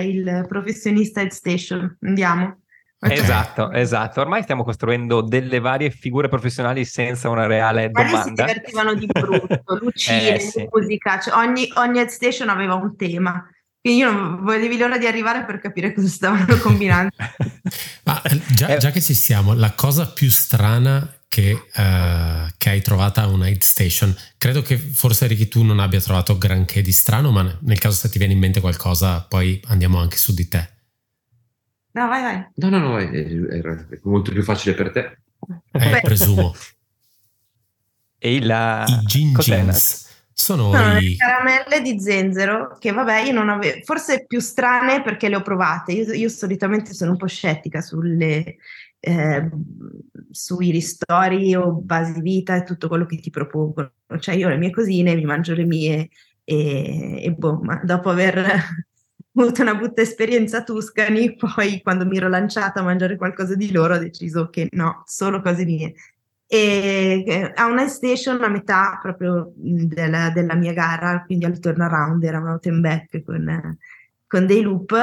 il professionista head station. Andiamo. Okay. Esatto, esatto. Ormai stiamo costruendo delle varie figure professionali senza una reale Magari domanda. si divertivano di brutto, (laughs) lucine, eh, sì. musica, cioè ogni, ogni head station aveva un tema. Quindi io non volevi l'ora di arrivare per capire cosa stavano (laughs) combinando. Ma eh, già, eh. già, che ci siamo, la cosa più strana che, uh, che hai trovato a una head station, credo che forse Ricky tu non abbia trovato granché di strano, ma nel caso se ti viene in mente qualcosa poi andiamo anche su di te. No, vai, vai. No, no, no, è, è molto più facile per te. Eh, presumo. E la... I gin. Sono, sono i... le caramelle di zenzero che vabbè io non avevo, forse più strane perché le ho provate. Io, io solitamente sono un po' scettica sulle, eh, sui ristori o basi vita e tutto quello che ti propongono. Cioè io ho le mie cosine, mi mangio le mie e, e boh, ma dopo aver avuto una brutta esperienza a Tuscany, (laughs) poi quando mi ero lanciata a mangiare qualcosa di loro ho deciso che no, solo cose mie. E a una station a metà proprio della, della mia gara, quindi al turnaround, era un out and back con, con dei loop,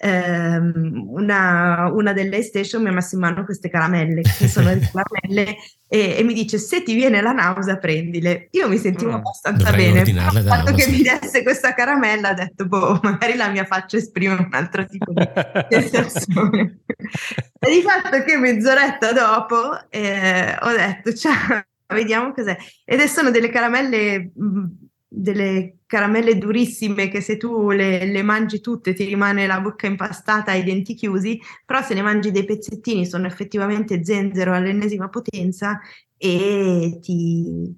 ehm, una, una, delle station mi ha messo in mano queste caramelle, che sono le (laughs) caramelle, e, e, mi dice se ti viene la nausea prendile. Io mi sentivo mm, abbastanza bene, il fatto che mi desse questa caramella ho detto, boh, (laughs) magari la mia faccia esprime un altro tipo di sensazione. (laughs) e di fatto che mezz'oretta dopo eh, ho detto, ciao, vediamo cos'è. Ed sono delle caramelle... Mh, delle caramelle durissime che se tu le, le, mangi tutte ti rimane la bocca impastata e i denti chiusi, però se ne mangi dei pezzettini sono effettivamente zenzero all'ennesima potenza e ti,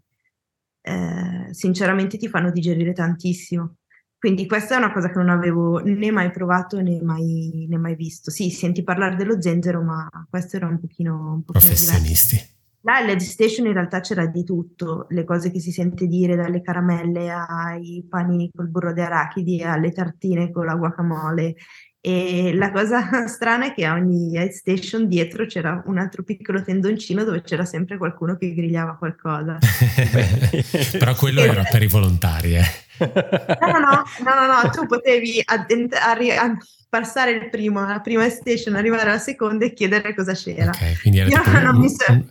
eh, sinceramente ti fanno digerire tantissimo. quindi questa è una cosa che non avevo né mai provato né mai, né mai visto. Sì, senti parlare dello zenzero, ma questo era un pochino, un pochino Professionisti. Diverso. Là all'Ed Station in realtà c'era di tutto, le cose che si sente dire dalle caramelle ai panini col burro di arachidi alle tartine con la guacamole e la cosa (laughs) strana è che a ogni Aid Station dietro c'era un altro piccolo tendoncino dove c'era sempre qualcuno che grigliava qualcosa. (laughs) Però quello era per i volontari, eh. No, no, no, no, no, tu potevi addent- arri- passare il primo, la prima station, arrivare alla seconda e chiedere cosa c'era. Ok, quindi era tipo un, un,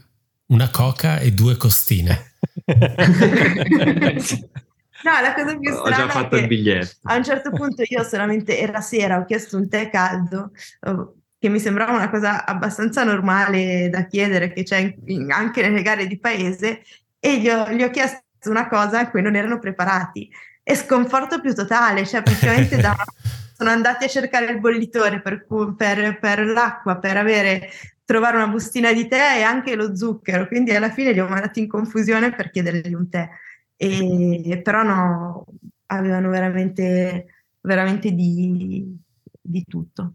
una coca e due costine. (laughs) No, la cosa più strana Ho già fatto il biglietto. A un certo punto io solamente era sera, ho chiesto un tè caldo, oh, che mi sembrava una cosa abbastanza normale da chiedere, che c'è anche nelle gare di paese, e gli ho, gli ho, chiesto una cosa a cui non erano preparati. E sconforto più totale, cioè praticamente da, (laughs) sono andati a cercare il bollitore per, per, per l'acqua, per avere trovare una bustina di tè e anche lo zucchero, quindi alla fine li ho mandati in confusione per chiedergli un tè e, però no, avevano veramente, veramente di, di tutto.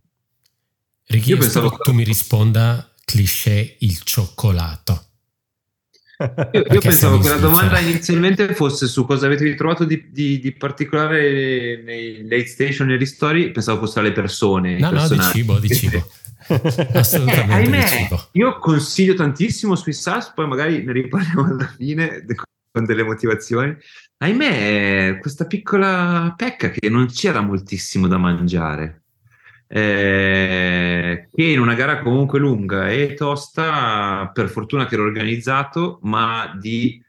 Ricky, io pensavo che tu mi risponda cliché il cioccolato. Io, io pensavo che la domanda inizialmente fosse su cosa avete ritrovato di, di, di particolare nei late station e ristori, pensavo fosse alle persone. No, no, di cibo, di cibo. (laughs) (laughs) Assolutamente eh, cibo. Io consiglio tantissimo Swiss Alps, poi magari ne riparliamo (laughs) alla fine con delle motivazioni. Ahimè, questa piccola pecca che non c'era moltissimo da mangiare. Eh, che in una gara comunque lunga e tosta, per fortuna che ero organizzato, ma di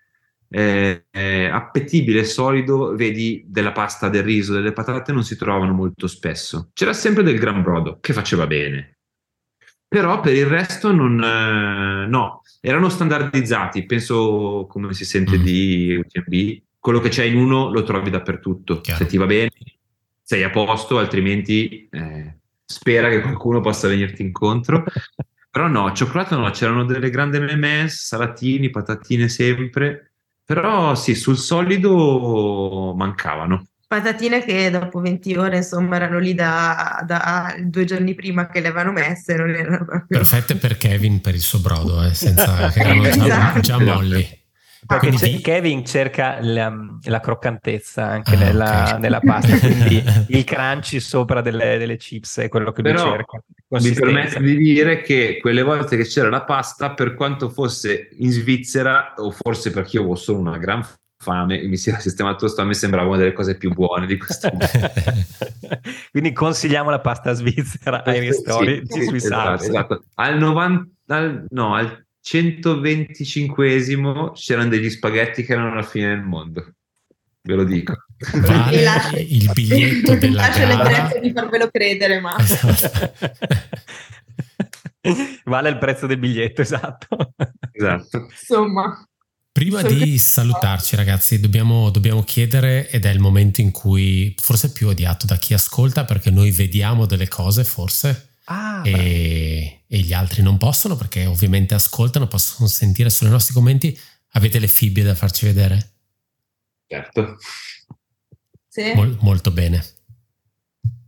eh, eh, appetibile, solido, vedi della pasta, del riso, delle patate non si trovavano molto spesso. C'era sempre del gran brodo che faceva bene, però per il resto non, eh, no, erano standardizzati, penso come si sente mm. di UTMB, quello che c'è in uno lo trovi dappertutto, Chiaro. se ti va bene sei a posto, altrimenti eh, spera che qualcuno possa venirti incontro. (laughs) Però no, cioccolato no, c'erano delle grandi memes, salatini, patatine sempre, però sì, sul solido mancavano patatine che dopo 20 ore insomma erano lì da, da, due giorni prima che le avevano messe non erano proprio... perfette per Kevin per il suo brodo eh, senza (laughs) che erano già, esatto. già molli perché Quindi... Kevin cerca la, la croccantezza anche ah, nella, okay. nella, pasta, quindi (laughs) il crunchy sopra delle, delle, chips è quello che Però lui cerca. Mi permette di dire che quelle volte che c'era la pasta, per quanto fosse in Svizzera, o forse perché io ho solo una gran fame e mi si era sistemato tosto, a me sembrava una delle cose più buone di questo (laughs) Quindi consigliamo la pasta svizzera ai ristori sì, sui esatto, esatto. Al 90, al, no, al 125esimo c'erano degli spaghetti che erano la fine del mondo. Ve lo dico. Vale il (laughs) biglietto della gara. di farvelo credere, ma... vale il prezzo del biglietto, esatto. Esatto. Insomma. Prima di salutarci ragazzi dobbiamo, dobbiamo, chiedere ed è il momento in cui forse è più odiato da chi ascolta perché noi vediamo delle cose forse ah, e, e, gli altri non possono perché ovviamente ascoltano, possono sentire solo i nostri commenti. Avete le fibbie da farci vedere? Certo. Sì. Mol, molto bene.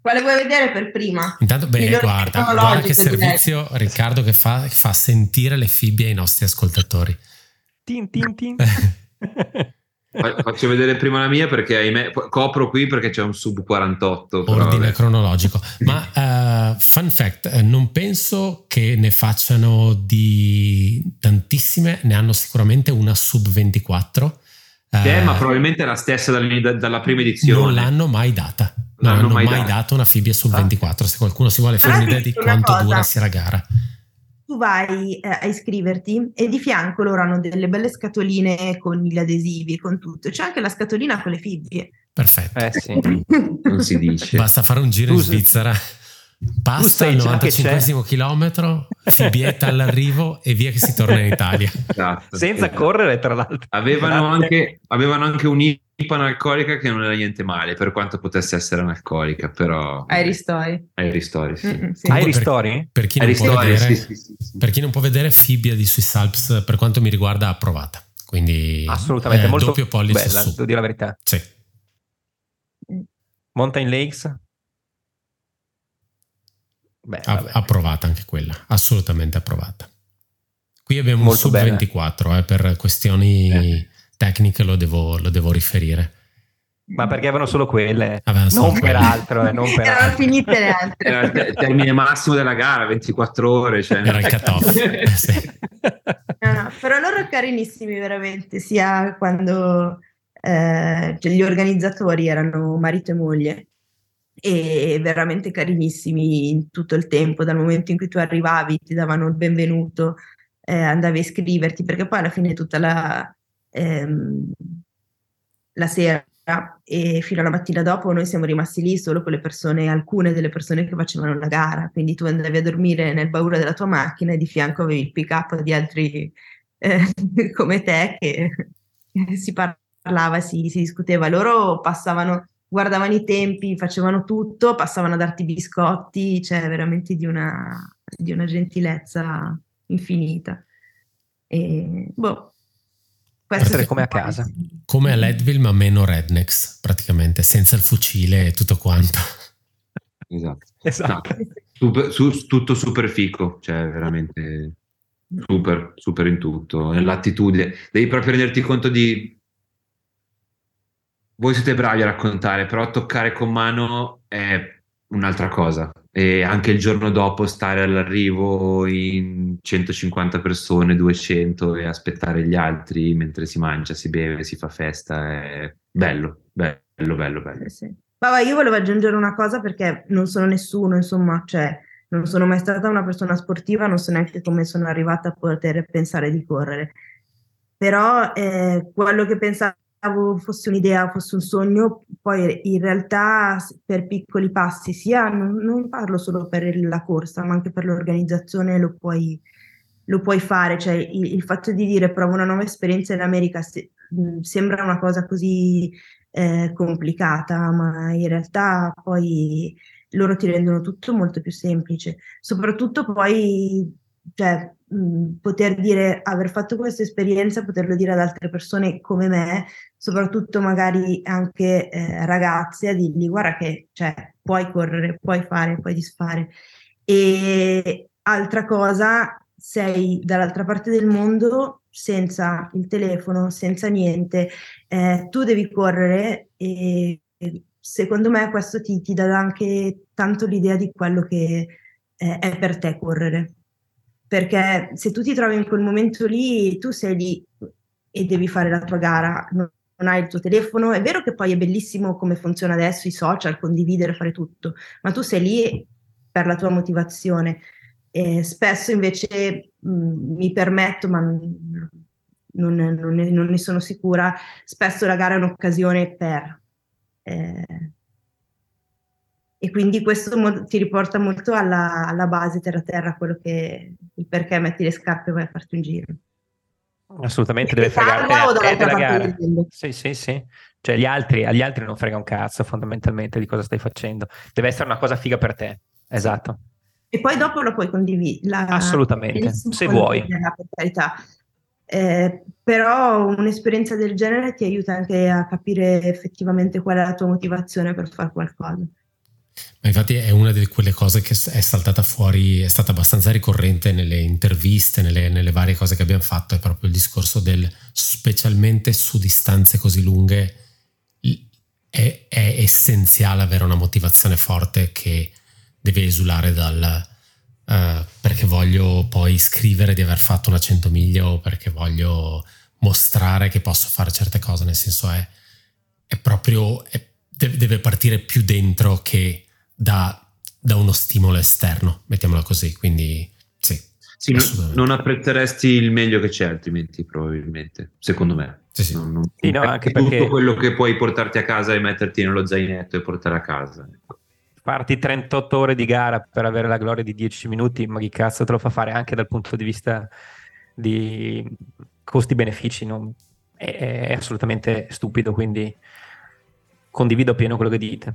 Quale vuoi vedere per prima? Intanto, beh, guarda, guarda che servizio Riccardo che fa, che fa sentire le fibbie ai nostri ascoltatori. Tin, tin, tin. (laughs) (laughs) Faccio vedere prima la mia perché ahimè, copro qui perché c'è un sub 48. Ordine però, cronologico. Ma uh, fun fact, eh, non penso che ne facciano di tantissime, ne hanno sicuramente una sub 24. Che uh, ma probabilmente è la stessa dalla, prima edizione. Non l'hanno mai data. Non, hanno mai, mai dato una Fibia sub 24. Se qualcuno si vuole fare un'idea di quanto cosa. dura sia la gara tu vai eh, a iscriverti e di fianco loro hanno delle belle scatoline con gli adesivi, con tutto. C'è anche la scatolina con le fibbie. Perfetto. Eh sì. (laughs) non si dice. Basta fare un giro in Svizzera. Passa al 95 chilometro, fibbietta all'arrivo e via che si torna in Italia. Esatto, Senza esatto. correre, tra l'altro. Avevano anche, avevano anche un IPA analcolica che non era niente male, per quanto potesse essere analcolica, però... Ai ristori. Ai ristori, sì. Mm-hmm, sì. Ai ristori? Per, chi, non ristori, può vedere, sì, sì, per chi non può vedere, Fibbia di Swiss Alps, per quanto mi riguarda, approvata. Quindi assolutamente eh, molto doppio pollice bella, su. devo dire la verità. Sì Mountain Lakes? Beh, approvata anche quella, assolutamente approvata. Qui abbiamo Molto un sub 24, eh, per questioni eh. Tecniche lo devo, lo devo riferire. Ma perché avevano solo quelle, avevano solo non quelle. per altro. Eh, non per Erano altro. finite le altre. Era il termine massimo della gara, 24 ore. Cioè. Era il cut-off. (laughs) Eh, sì. no, no, però loro carinissimi veramente, sia quando eh, cioè gli organizzatori erano marito e moglie e veramente carinissimi in tutto il tempo, dal momento in cui tu arrivavi, ti davano il benvenuto, eh, andavi a iscriverti, perché poi alla fine tutta la, ehm, la sera e fino alla mattina dopo noi siamo rimasti lì solo con le persone, alcune delle persone che facevano la gara, quindi tu andavi a dormire nel baule della tua macchina e di fianco avevi il pick up di altri eh, (laughs) come te che (laughs) si parlava, si, si discuteva, loro passavano, guardavano i tempi, facevano tutto, passavano a darti biscotti, cioè veramente di una, di una gentilezza infinita. E, boh, essere come a casa. Come a Leadville, ma meno rednecks, praticamente, senza il fucile e tutto quanto. Esatto. esatto. No, super, su, tutto super fico, cioè veramente super, super in tutto. L'attitudine, devi proprio renderti conto di... Voi siete bravi a raccontare, però toccare con mano è un'altra cosa e anche il giorno dopo stare all'arrivo in 150 persone, 200 e aspettare gli altri mentre si mangia, si beve, si fa festa, è bello, bello, bello, bello. Sì. Vabbè, io volevo aggiungere una cosa perché non sono nessuno, insomma, cioè non sono mai stata una persona sportiva, non so neanche come sono arrivata a poter pensare di correre. Però eh, quello che pensavo fosse un'idea, fosse un sogno, poi in realtà per piccoli passi, sia non, non parlo solo per la corsa, ma anche per l'organizzazione lo puoi, lo puoi fare. Cioè, il, il, fatto di dire provo una nuova esperienza in America se, mh, sembra una cosa così eh, complicata, ma in realtà poi loro ti rendono tutto molto più semplice. Soprattutto poi, cioè, poter dire aver fatto questa esperienza, poterlo dire ad altre persone come me, soprattutto magari anche eh, ragazze, a dirgli guarda che cioè, puoi correre, puoi fare, puoi disfare. E altra cosa, sei dall'altra parte del mondo senza il telefono, senza niente, eh, tu devi correre e secondo me questo ti, ti dà anche tanto l'idea di quello che eh, è per te correre perché se tu ti trovi in quel momento lì, tu sei lì e devi fare la tua gara, non, hai il tuo telefono, è vero che poi è bellissimo come funziona adesso i social, condividere, fare tutto, ma tu sei lì per la tua motivazione. E spesso invece mh, mi permetto, ma non, non, ne, non, ne, sono sicura, spesso la gara è un'occasione per... Eh, e quindi questo mo- ti riporta molto alla, alla base terra-terra, quello che il perché metti le scarpe e vai a farti un giro. Assolutamente deve fregarti a te della gara. Sì, sì, sì. Cioè gli altri, agli altri non frega un cazzo fondamentalmente di cosa stai facendo. Deve essere una cosa figa per te. Esatto. E poi dopo lo puoi condividere. Assolutamente, se vuoi. Per carità. Eh, però un'esperienza del genere ti aiuta anche a capire effettivamente qual è la tua motivazione per fare qualcosa. Ma infatti è una di quelle cose che è saltata fuori, è stata abbastanza ricorrente nelle interviste, nelle, nelle varie cose che abbiamo fatto, è proprio il discorso del, specialmente su distanze così lunghe, è, è essenziale avere una motivazione forte che deve esulare dal uh, perché voglio poi scrivere di aver fatto una 100 miglia o perché voglio mostrare che posso fare certe cose, nel senso è, è proprio, è, deve partire più dentro che da, da uno stimolo esterno, mettiamola così, quindi sì. Sì, non apprezzeresti il meglio che c'è altrimenti, probabilmente, secondo me. Sì, sì. Non, non sì, no, anche tutto perché... quello che puoi portarti a casa e metterti nello zainetto e portare a casa. Ecco. Farti 38 ore di gara per avere la gloria di 10 minuti, ma chi cazzo te lo fa fare anche dal punto di vista di costi-benefici? Non... È, è assolutamente stupido, quindi condivido pieno quello che dite.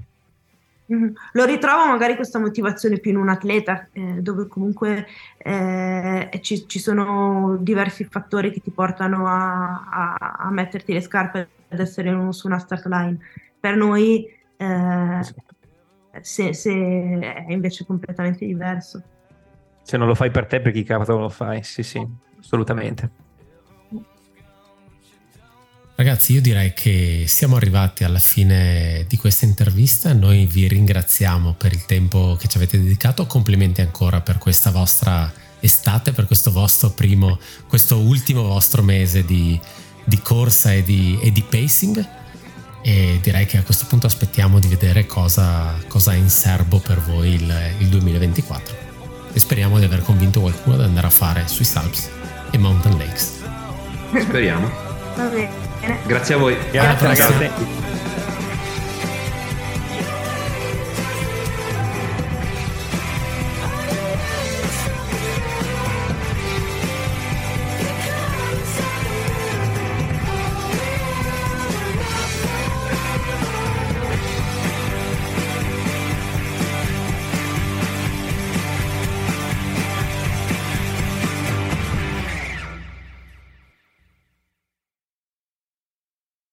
Mm-hmm. Lo ritrovo magari questa motivazione più in un atleta, eh, dove comunque eh, ci, ci, sono diversi fattori che ti portano a, a, a metterti le scarpe ad essere un, su una start line. Per noi, eh, se, se, è invece completamente diverso. Se non lo fai per te, per chi cavolo lo fai? Sì, sì, assolutamente. Ragazzi, io direi che siamo arrivati alla fine di questa intervista. Noi vi ringraziamo per il tempo che ci avete dedicato. Complimenti ancora per questa vostra estate, per questo vostro primo, questo ultimo vostro mese di, di corsa e di, e di, pacing. E direi che a questo punto aspettiamo di vedere cosa, cosa è in serbo per voi il, il 2024. E speriamo di aver convinto qualcuno ad andare a fare sui Alps e Mountain Lakes. Speriamo. Va bene. Grazie a voi. Grazie ragazzi.